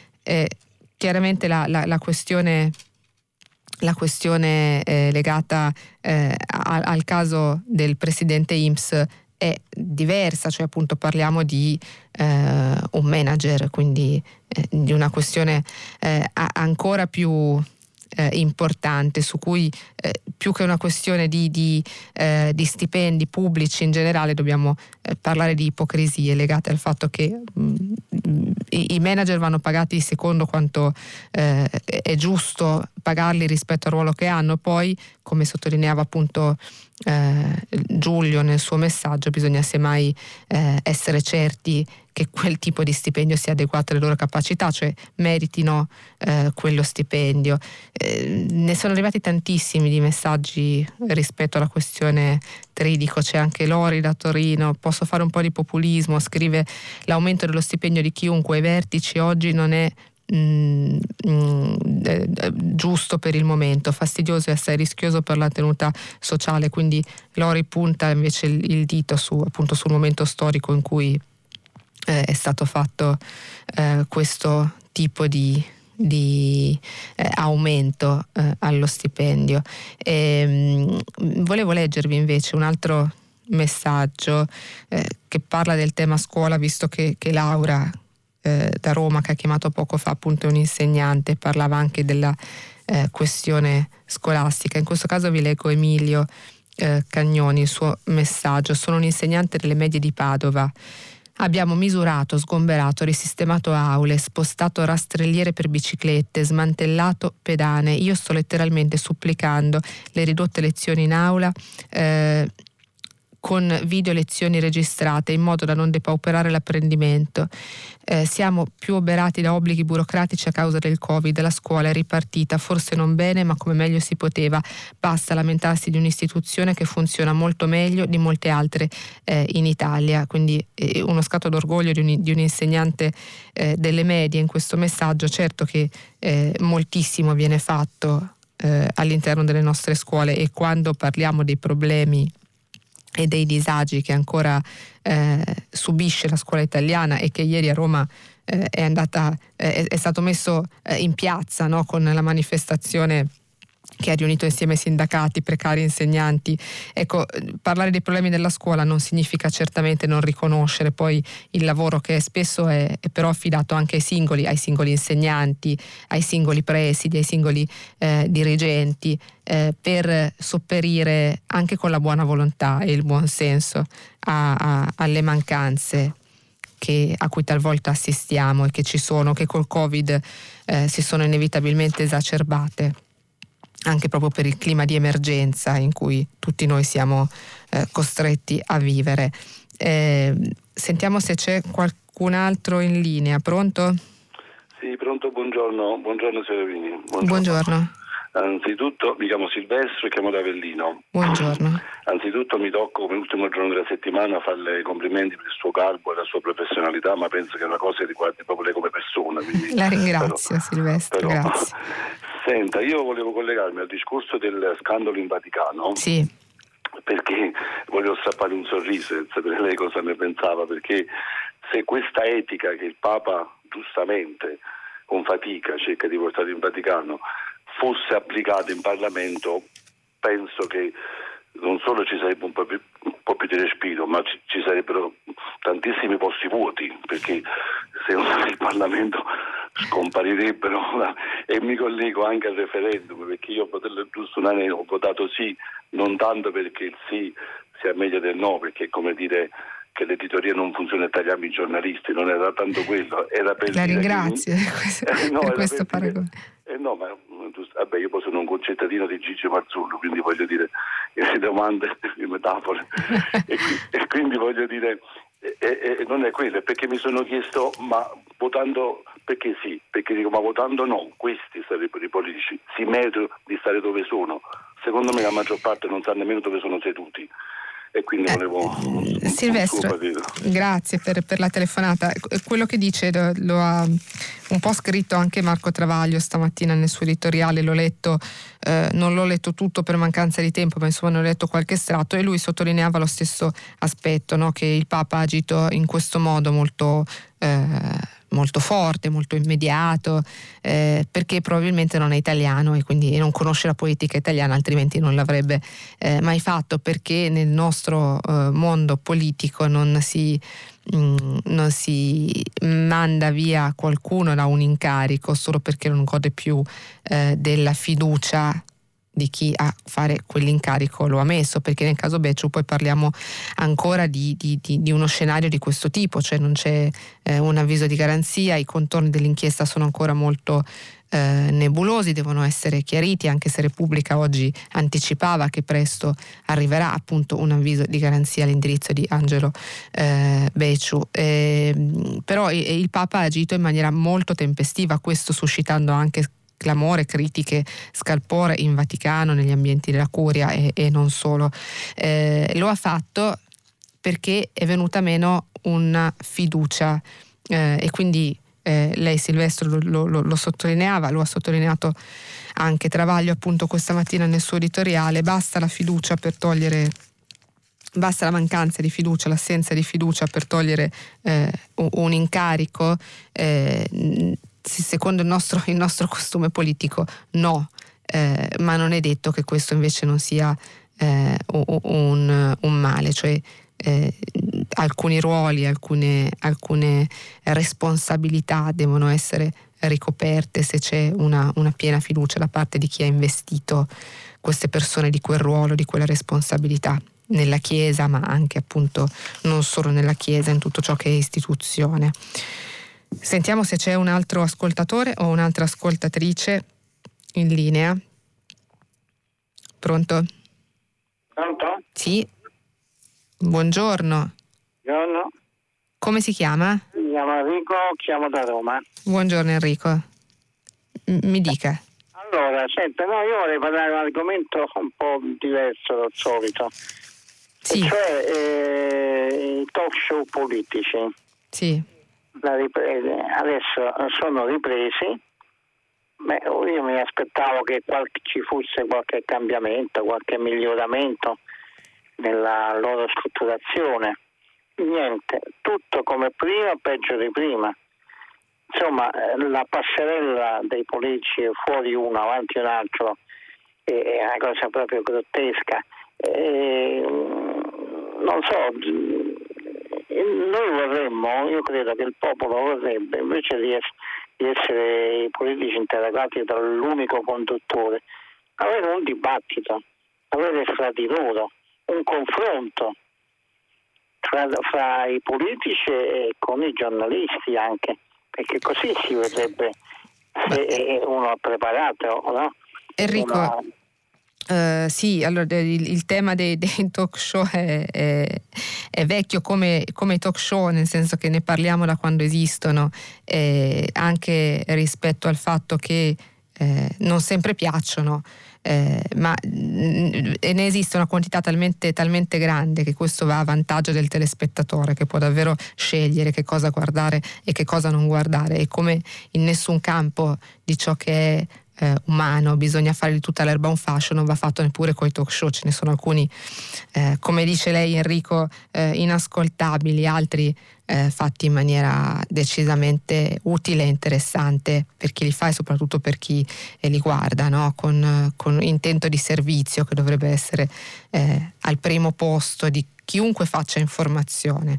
chiaramente la, la, la questione la questione eh, legata eh, al, al, caso del presidente IMSS è diversa, cioè appunto parliamo di eh, un manager, quindi eh, di una questione eh, ancora più eh, importante su cui eh, più che una questione di, di, eh, di, stipendi pubblici in generale dobbiamo eh, parlare di ipocrisie legate al fatto che mh, mm, i, i, manager vanno pagati secondo quanto eh, è giusto pagarli rispetto al ruolo che hanno, poi come sottolineava appunto eh, Giulio nel suo messaggio bisogna semmai essere certi che quel tipo di stipendio sia adeguato alle loro capacità, cioè meritino eh, quello stipendio. Eh, ne sono arrivati tantissimi di messaggi rispetto alla questione Tridico, c'è anche Lori da Torino, posso fare un po' di populismo, scrive l'aumento dello stipendio di chiunque ai vertici oggi non è Mm, mm, eh, giusto per il momento, fastidioso e assai rischioso per la tenuta sociale, quindi Lori punta invece il, il dito su, appunto, sul momento storico in cui eh, è stato fatto eh, questo tipo di, di eh, aumento eh, allo stipendio. E, mh, mm, volevo leggervi invece un altro messaggio eh, che parla del tema scuola, visto che, che Laura eh, da Roma che ha chiamato poco fa appunto un insegnante, parlava anche della questione scolastica. In questo caso vi leggo Emilio Cagnoni, il suo messaggio. Sono un insegnante delle medie di Padova. Abbiamo misurato, sgomberato, risistemato aule, spostato rastrelliere per biciclette, smantellato pedane. Io sto letteralmente supplicando le ridotte lezioni in aula. Eh, con video lezioni registrate in modo da non depauperare l'apprendimento. Eh, siamo più oberati da obblighi burocratici a causa del Covid, la scuola è ripartita, forse non bene, ma come meglio si poteva. Basta lamentarsi di un'istituzione che funziona molto meglio di molte altre eh, in Italia. Quindi eh, uno scatto d'orgoglio di un, di un insegnante eh, delle medie in questo messaggio. Certo che eh, moltissimo viene fatto eh, all'interno delle nostre scuole e quando parliamo dei problemi e dei disagi che ancora eh, subisce la scuola italiana e che ieri a Roma eh, è, andata, eh, è, stato messo eh, in piazza no? con la manifestazione che ha riunito insieme sindacati, precari, insegnanti. Ecco, parlare dei problemi della scuola non significa certamente non riconoscere poi il lavoro che spesso è, è però affidato anche ai singoli, ai singoli insegnanti, ai singoli presidi, ai singoli eh, dirigenti, eh, per sopperire anche con la buona volontà e il buon senso a, a, alle mancanze che, a cui talvolta assistiamo e che ci sono, che col Covid eh, si sono inevitabilmente esacerbate anche proprio per il clima di emergenza in cui tutti noi siamo eh, costretti a vivere. Eh, sentiamo se c'è qualcun altro in linea. Pronto? Sì, pronto, buongiorno, buongiorno Severini. Buongiorno. buongiorno. Anzitutto mi chiamo Silvestro e chiamo da Avellino. Buongiorno. Anzitutto mi tocco come ultimo giorno della settimana a farle i complimenti per il suo calbo e la sua professionalità, ma penso che è una cosa che riguardi proprio lei come persona. Quindi, la ringrazio però, Silvestro, però, grazie. Senta, io volevo collegarmi al discorso del scandalo in Vaticano. Sì. Perché voglio strappare un sorriso e sapere lei cosa ne pensava, perché se questa etica che il Papa giustamente con fatica cerca di portare in Vaticano fosse applicata in Parlamento, penso che non solo ci sarebbe un po' più, un po più di respiro, ma ci, ci, sarebbero tantissimi posti vuoti, perché secondo me il Parlamento scomparirebbero e mi collego anche al referendum, perché io giusto un anno ho votato sì, non tanto perché il sì sia meglio del no, perché come dire che l'editoria non funziona e tagliamo i giornalisti, non era tanto quello, era per La ringrazio che, eh, no, per questo paragone. Eh, no, ma vabbè, io poi sono un concittadino di Gigi Marzullo, quindi voglio dire, le domande, le metafore, e, e, quindi voglio dire, e, e, non è quello, è perché mi sono chiesto, ma votando, perché sì, perché dico, ma votando no, questi sarebbero i politici, si meritano di stare dove sono. Secondo me la maggior parte non sa nemmeno dove sono seduti e quindi eh, volevo... Silvestro, grazie per, per, la telefonata. Quello che dice lo, lo, ha un po' scritto anche Marco Travaglio stamattina nel suo editoriale, l'ho letto, eh, non l'ho letto tutto per mancanza di tempo, ma insomma ne ho letto qualche estratto e lui sottolineava lo stesso aspetto, no? che il Papa ha agito in questo modo molto... Eh, molto forte, molto immediato, eh, perché probabilmente non è italiano e quindi non conosce la politica italiana, altrimenti non l'avrebbe eh, mai fatto, perché nel nostro eh, mondo politico non si, mh, mm, non si, manda via qualcuno da un incarico solo perché non gode più eh, della fiducia di chi a fare quell'incarico lo ha messo, perché nel caso Becciu poi parliamo ancora di, di, di, di uno scenario di questo tipo, cioè non c'è eh, un avviso di garanzia, i contorni dell'inchiesta sono ancora molto eh, nebulosi, devono essere chiariti, anche se Repubblica oggi anticipava che presto arriverà appunto un avviso di garanzia all'indirizzo di Angelo eh, Becciu. Eh, però il Papa ha agito in maniera molto tempestiva, questo suscitando anche clamore, critiche, scalpore in Vaticano, negli ambienti della curia e, e non solo. Eh, lo ha fatto perché è venuta meno una fiducia eh, e quindi eh, lei Silvestro lo, lo, lo, sottolineava, lo ha sottolineato anche Travaglio appunto questa mattina nel suo editoriale, basta la fiducia per togliere basta la mancanza di fiducia, l'assenza di fiducia per togliere eh, un incarico, eh, secondo il nostro, il nostro costume politico no, eh, ma non è detto che questo invece non sia eh, un, un, male, cioè eh, alcuni ruoli, alcune, alcune, responsabilità devono essere ricoperte se c'è una, una piena fiducia da parte di chi ha investito queste persone di quel ruolo, di quella responsabilità nella Chiesa, ma anche appunto non solo nella Chiesa, in tutto ciò che è istituzione. Sentiamo se c'è un altro ascoltatore o un'altra ascoltatrice in linea. Pronto? Pronto? Sì. Buongiorno. Buongiorno. Come si chiama? Mi chiamo Enrico, chiamo da Roma. Buongiorno Enrico. M- mi dica. Allora, senta, no, io vorrei parlare di un argomento un po' diverso dal solito. Sì. E cioè eh, i talk show politici. Sì. Adesso sono ripresi. Beh, io mi aspettavo che qualche, ci fosse qualche cambiamento, qualche miglioramento nella loro strutturazione. Niente, tutto come prima, peggio di prima. Insomma, eh, la passerella dei politici fuori uno, avanti un altro, è una cosa proprio grottesca. E, non so, noi vorremmo, io credo che il popolo vorrebbe, invece di, es- di essere i politici interrogati dall'unico conduttore, avere un dibattito, avere fra di loro un confronto fra, fra i politici e con i giornalisti anche, perché così si vedrebbe se uno è preparato no? Enrico, Eh, sì, allora il, il tema dei, dei talk show è, è- è vecchio come, i talk show, nel senso che ne parliamo da quando esistono, eh, anche rispetto al fatto che eh, non sempre piacciono. eh, ma mm, ne esiste una quantità talmente, talmente grande che questo va a vantaggio del telespettatore che può davvero scegliere che cosa guardare e che cosa non guardare e come in nessun campo di ciò che è eh, umano, bisogna fare di tutta l'erba un fascio, non va fatto neppure con i talk show, ce ne sono alcuni, eh, come dice lei Enrico, eh, inascoltabili, altri eh, fatti in maniera decisamente utile e interessante per chi li fa e soprattutto per chi eh, li guarda, no? con, con intento di servizio che dovrebbe essere eh, al primo posto di chiunque faccia informazione.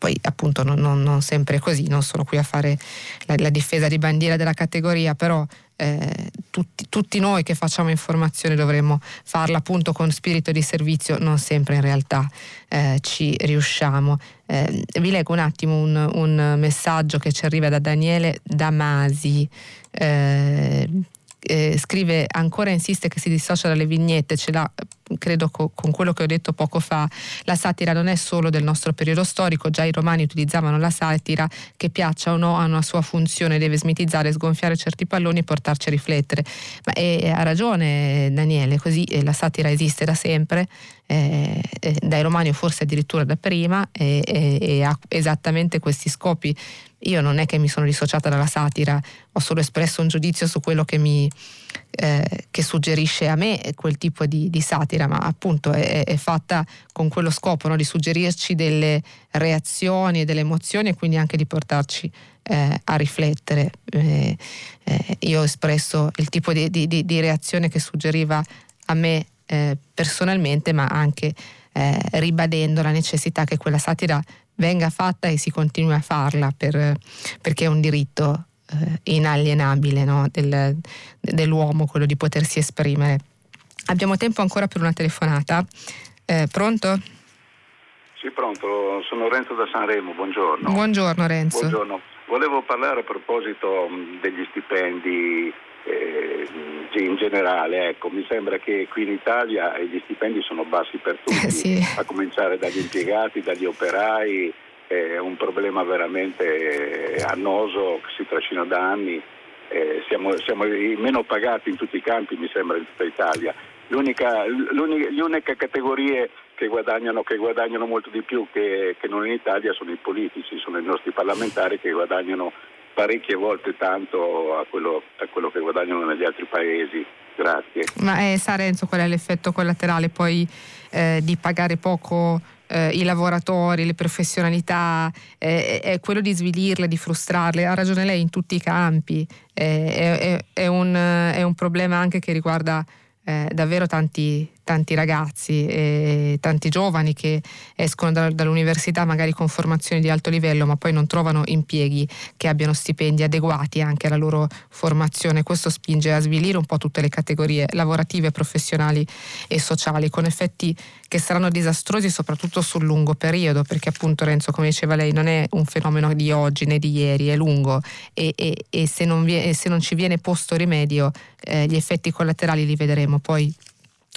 Eh, poi appunto non, non- non sempre così, non sono qui a fare la, la difesa di bandiera della categoria, però eh, tutti, tutti noi che facciamo informazione dovremmo farla appunto con spirito di servizio, non sempre in realtà eh, ci riusciamo. Eh, vi leggo un attimo un, un messaggio che ci arriva da Daniele Damasi. Eh, eh, scrive ancora insiste che si dissocia dalle vignette, ce l'ha eh, credo co- con quello che ho detto poco fa, la satira non è solo del nostro periodo storico, già i romani utilizzavano la satira che piaccia o no ha una sua funzione, deve smitizzare, sgonfiare certi palloni e portarci a riflettere. Ma eh, ha ragione Daniele, così eh, la satira esiste da sempre, eh, eh, dai romani o forse addirittura da prima e ha esattamente questi scopi. Io non è che mi sono dissociata dalla satira, ho solo espresso un giudizio su quello che mi eh, che suggerisce a me quel tipo di, di satira, ma appunto è, è fatta con quello scopo no? di suggerirci delle reazioni e delle emozioni e quindi anche di portarci eh, a riflettere. Eh, eh, io ho espresso il tipo di, di- di- reazione che suggeriva a me eh, personalmente, ma anche eh, ribadendo la necessità che quella satira venga fatta e si continui a farla per- perché è un diritto eh, inalienabile no? Del- dell'uomo quello di potersi esprimere. Abbiamo tempo ancora per una telefonata. Eh, pronto? Sì, pronto, sono Renzo da Sanremo, buongiorno. Buongiorno Renzo. Buongiorno. Volevo parlare a proposito degli stipendi eh, in generale, ecco, mi sembra che qui in Italia gli stipendi sono bassi per tutti, sì. a cominciare dagli impiegati, dagli operai, è un problema veramente annoso che si trascina da anni. Eh, siamo, siamo i meno pagati in tutti i campi, mi sembra, in tutta Italia. L'unica, l'unica, le uniche categorie che guadagnano, che guadagnano molto di più che, che non in Italia sono i politici, sono i nostri parlamentari che guadagnano parecchie volte tanto a quello, a quello che guadagnano negli altri paesi. Grazie. Ma eh, sa Renzo qual è l'effetto collaterale poi eh, di pagare poco eh, i lavoratori, le professionalità, eh, è quello di svilirle, di frustrarle. Ha ragione lei in tutti i campi. Eh, è, è- è un, è un problema anche che riguarda eh, davvero tanti, tanti ragazzi e tanti giovani che escono da- dall'università magari con formazioni di alto livello ma poi non trovano impieghi che abbiano stipendi adeguati anche alla loro formazione. Questo spinge a svilire un po' tutte le categorie lavorative, professionali e sociali con effetti che saranno disastrosi soprattutto sul lungo periodo perché appunto Renzo come diceva lei non è un fenomeno di oggi né di ieri, è lungo e, e- e se, non e se non ci viene posto rimedio eh, gli effetti collaterali li vedremo poi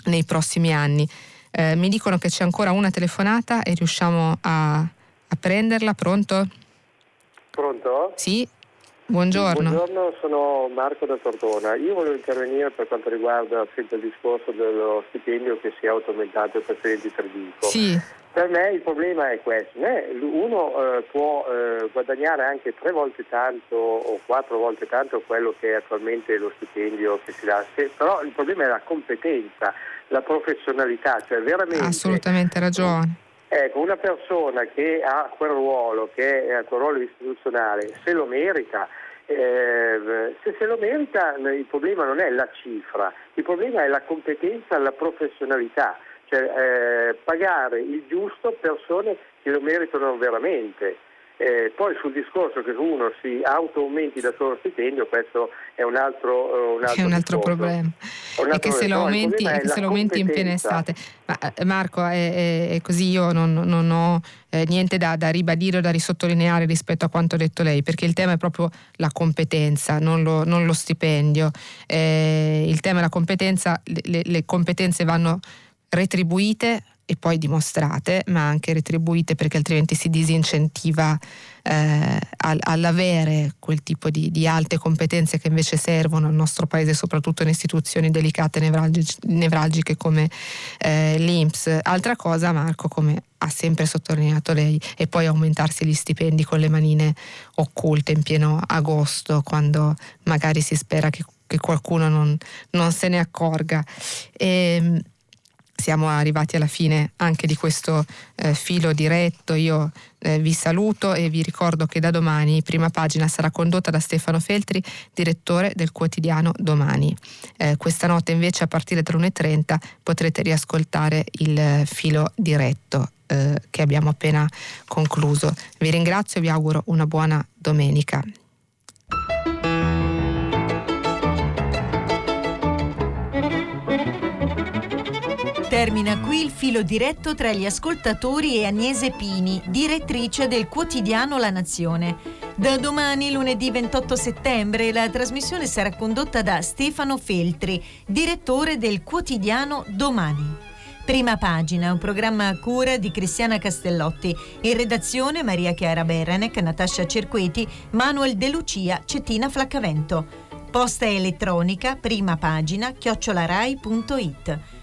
nei prossimi anni. Eh, mi dicono che c'è ancora una telefonata e riusciamo a, a prenderla. Pronto? Pronto? Sì. Buongiorno. Buongiorno, sono Marco da Tortona. Io volevo intervenire per quanto riguarda sempre il discorso dello stipendio che si è aumentato per studenti Trevico. Sì. Per me il problema è questo, uno eh, può eh, guadagnare anche tre volte tanto o quattro volte tanto quello che è attualmente lo stipendio che si dà, Se, però il problema è la competenza, la professionalità, cioè veramente... Assolutamente ragione. Ecco, una persona che ha quel ruolo, che è quel ruolo istituzionale, se lo merita, eh, se se lo merita il problema non è la cifra, il problema è la competenza, la professionalità, cioè eh, pagare il giusto persone che lo meritano veramente. Eh, poi sul discorso che uno si auto-aumenti da solo stipendio, questo è un altro, uh, un altro, è un altro problema. Un altro e che se lo aumenti, che se lo aumenti in piena estate. Ma, eh, Marco, è, è, così, io non, non ho eh, niente da, da, ribadire o da risottolineare rispetto a quanto ha detto lei, perché il tema è proprio la competenza, non lo, non lo stipendio. Eh, il tema è la competenza, le, le competenze vanno retribuite e poi dimostrate, ma anche retribuite perché altrimenti si disincentiva eh, all'avere quel tipo di, di, alte competenze che invece servono al nostro paese, soprattutto in istituzioni delicate e nevralgiche come eh, l'INPS. Altra cosa, Marco, come ha sempre sottolineato lei, e poi aumentarsi gli stipendi con le manine occulte in pieno agosto, quando magari si spera che, che qualcuno non, non, se ne accorga. E, ehm, siamo arrivati alla fine anche di questo eh, filo diretto. Io eh, vi saluto e vi ricordo che da domani prima pagina sarà condotta da Stefano Feltri, direttore del quotidiano Domani. Eh, questa notte invece a partire dalle 1.30 potrete riascoltare il filo diretto eh, che abbiamo appena concluso. Vi ringrazio e vi auguro una buona domenica. Termina qui il filo diretto tra gli ascoltatori e Agnese Pini, direttrice del quotidiano La Nazione. Da domani, lunedì 28 settembre, la trasmissione sarà condotta da Stefano Feltri, direttore del quotidiano Domani. Prima pagina, un programma a cura di Cristiana Castellotti. In redazione Maria Chiara Beranec, Natascia Cerqueti, Manuel De Lucia, Cettina Flaccavento. Posta elettronica, prima pagina, chiocciolarai.it.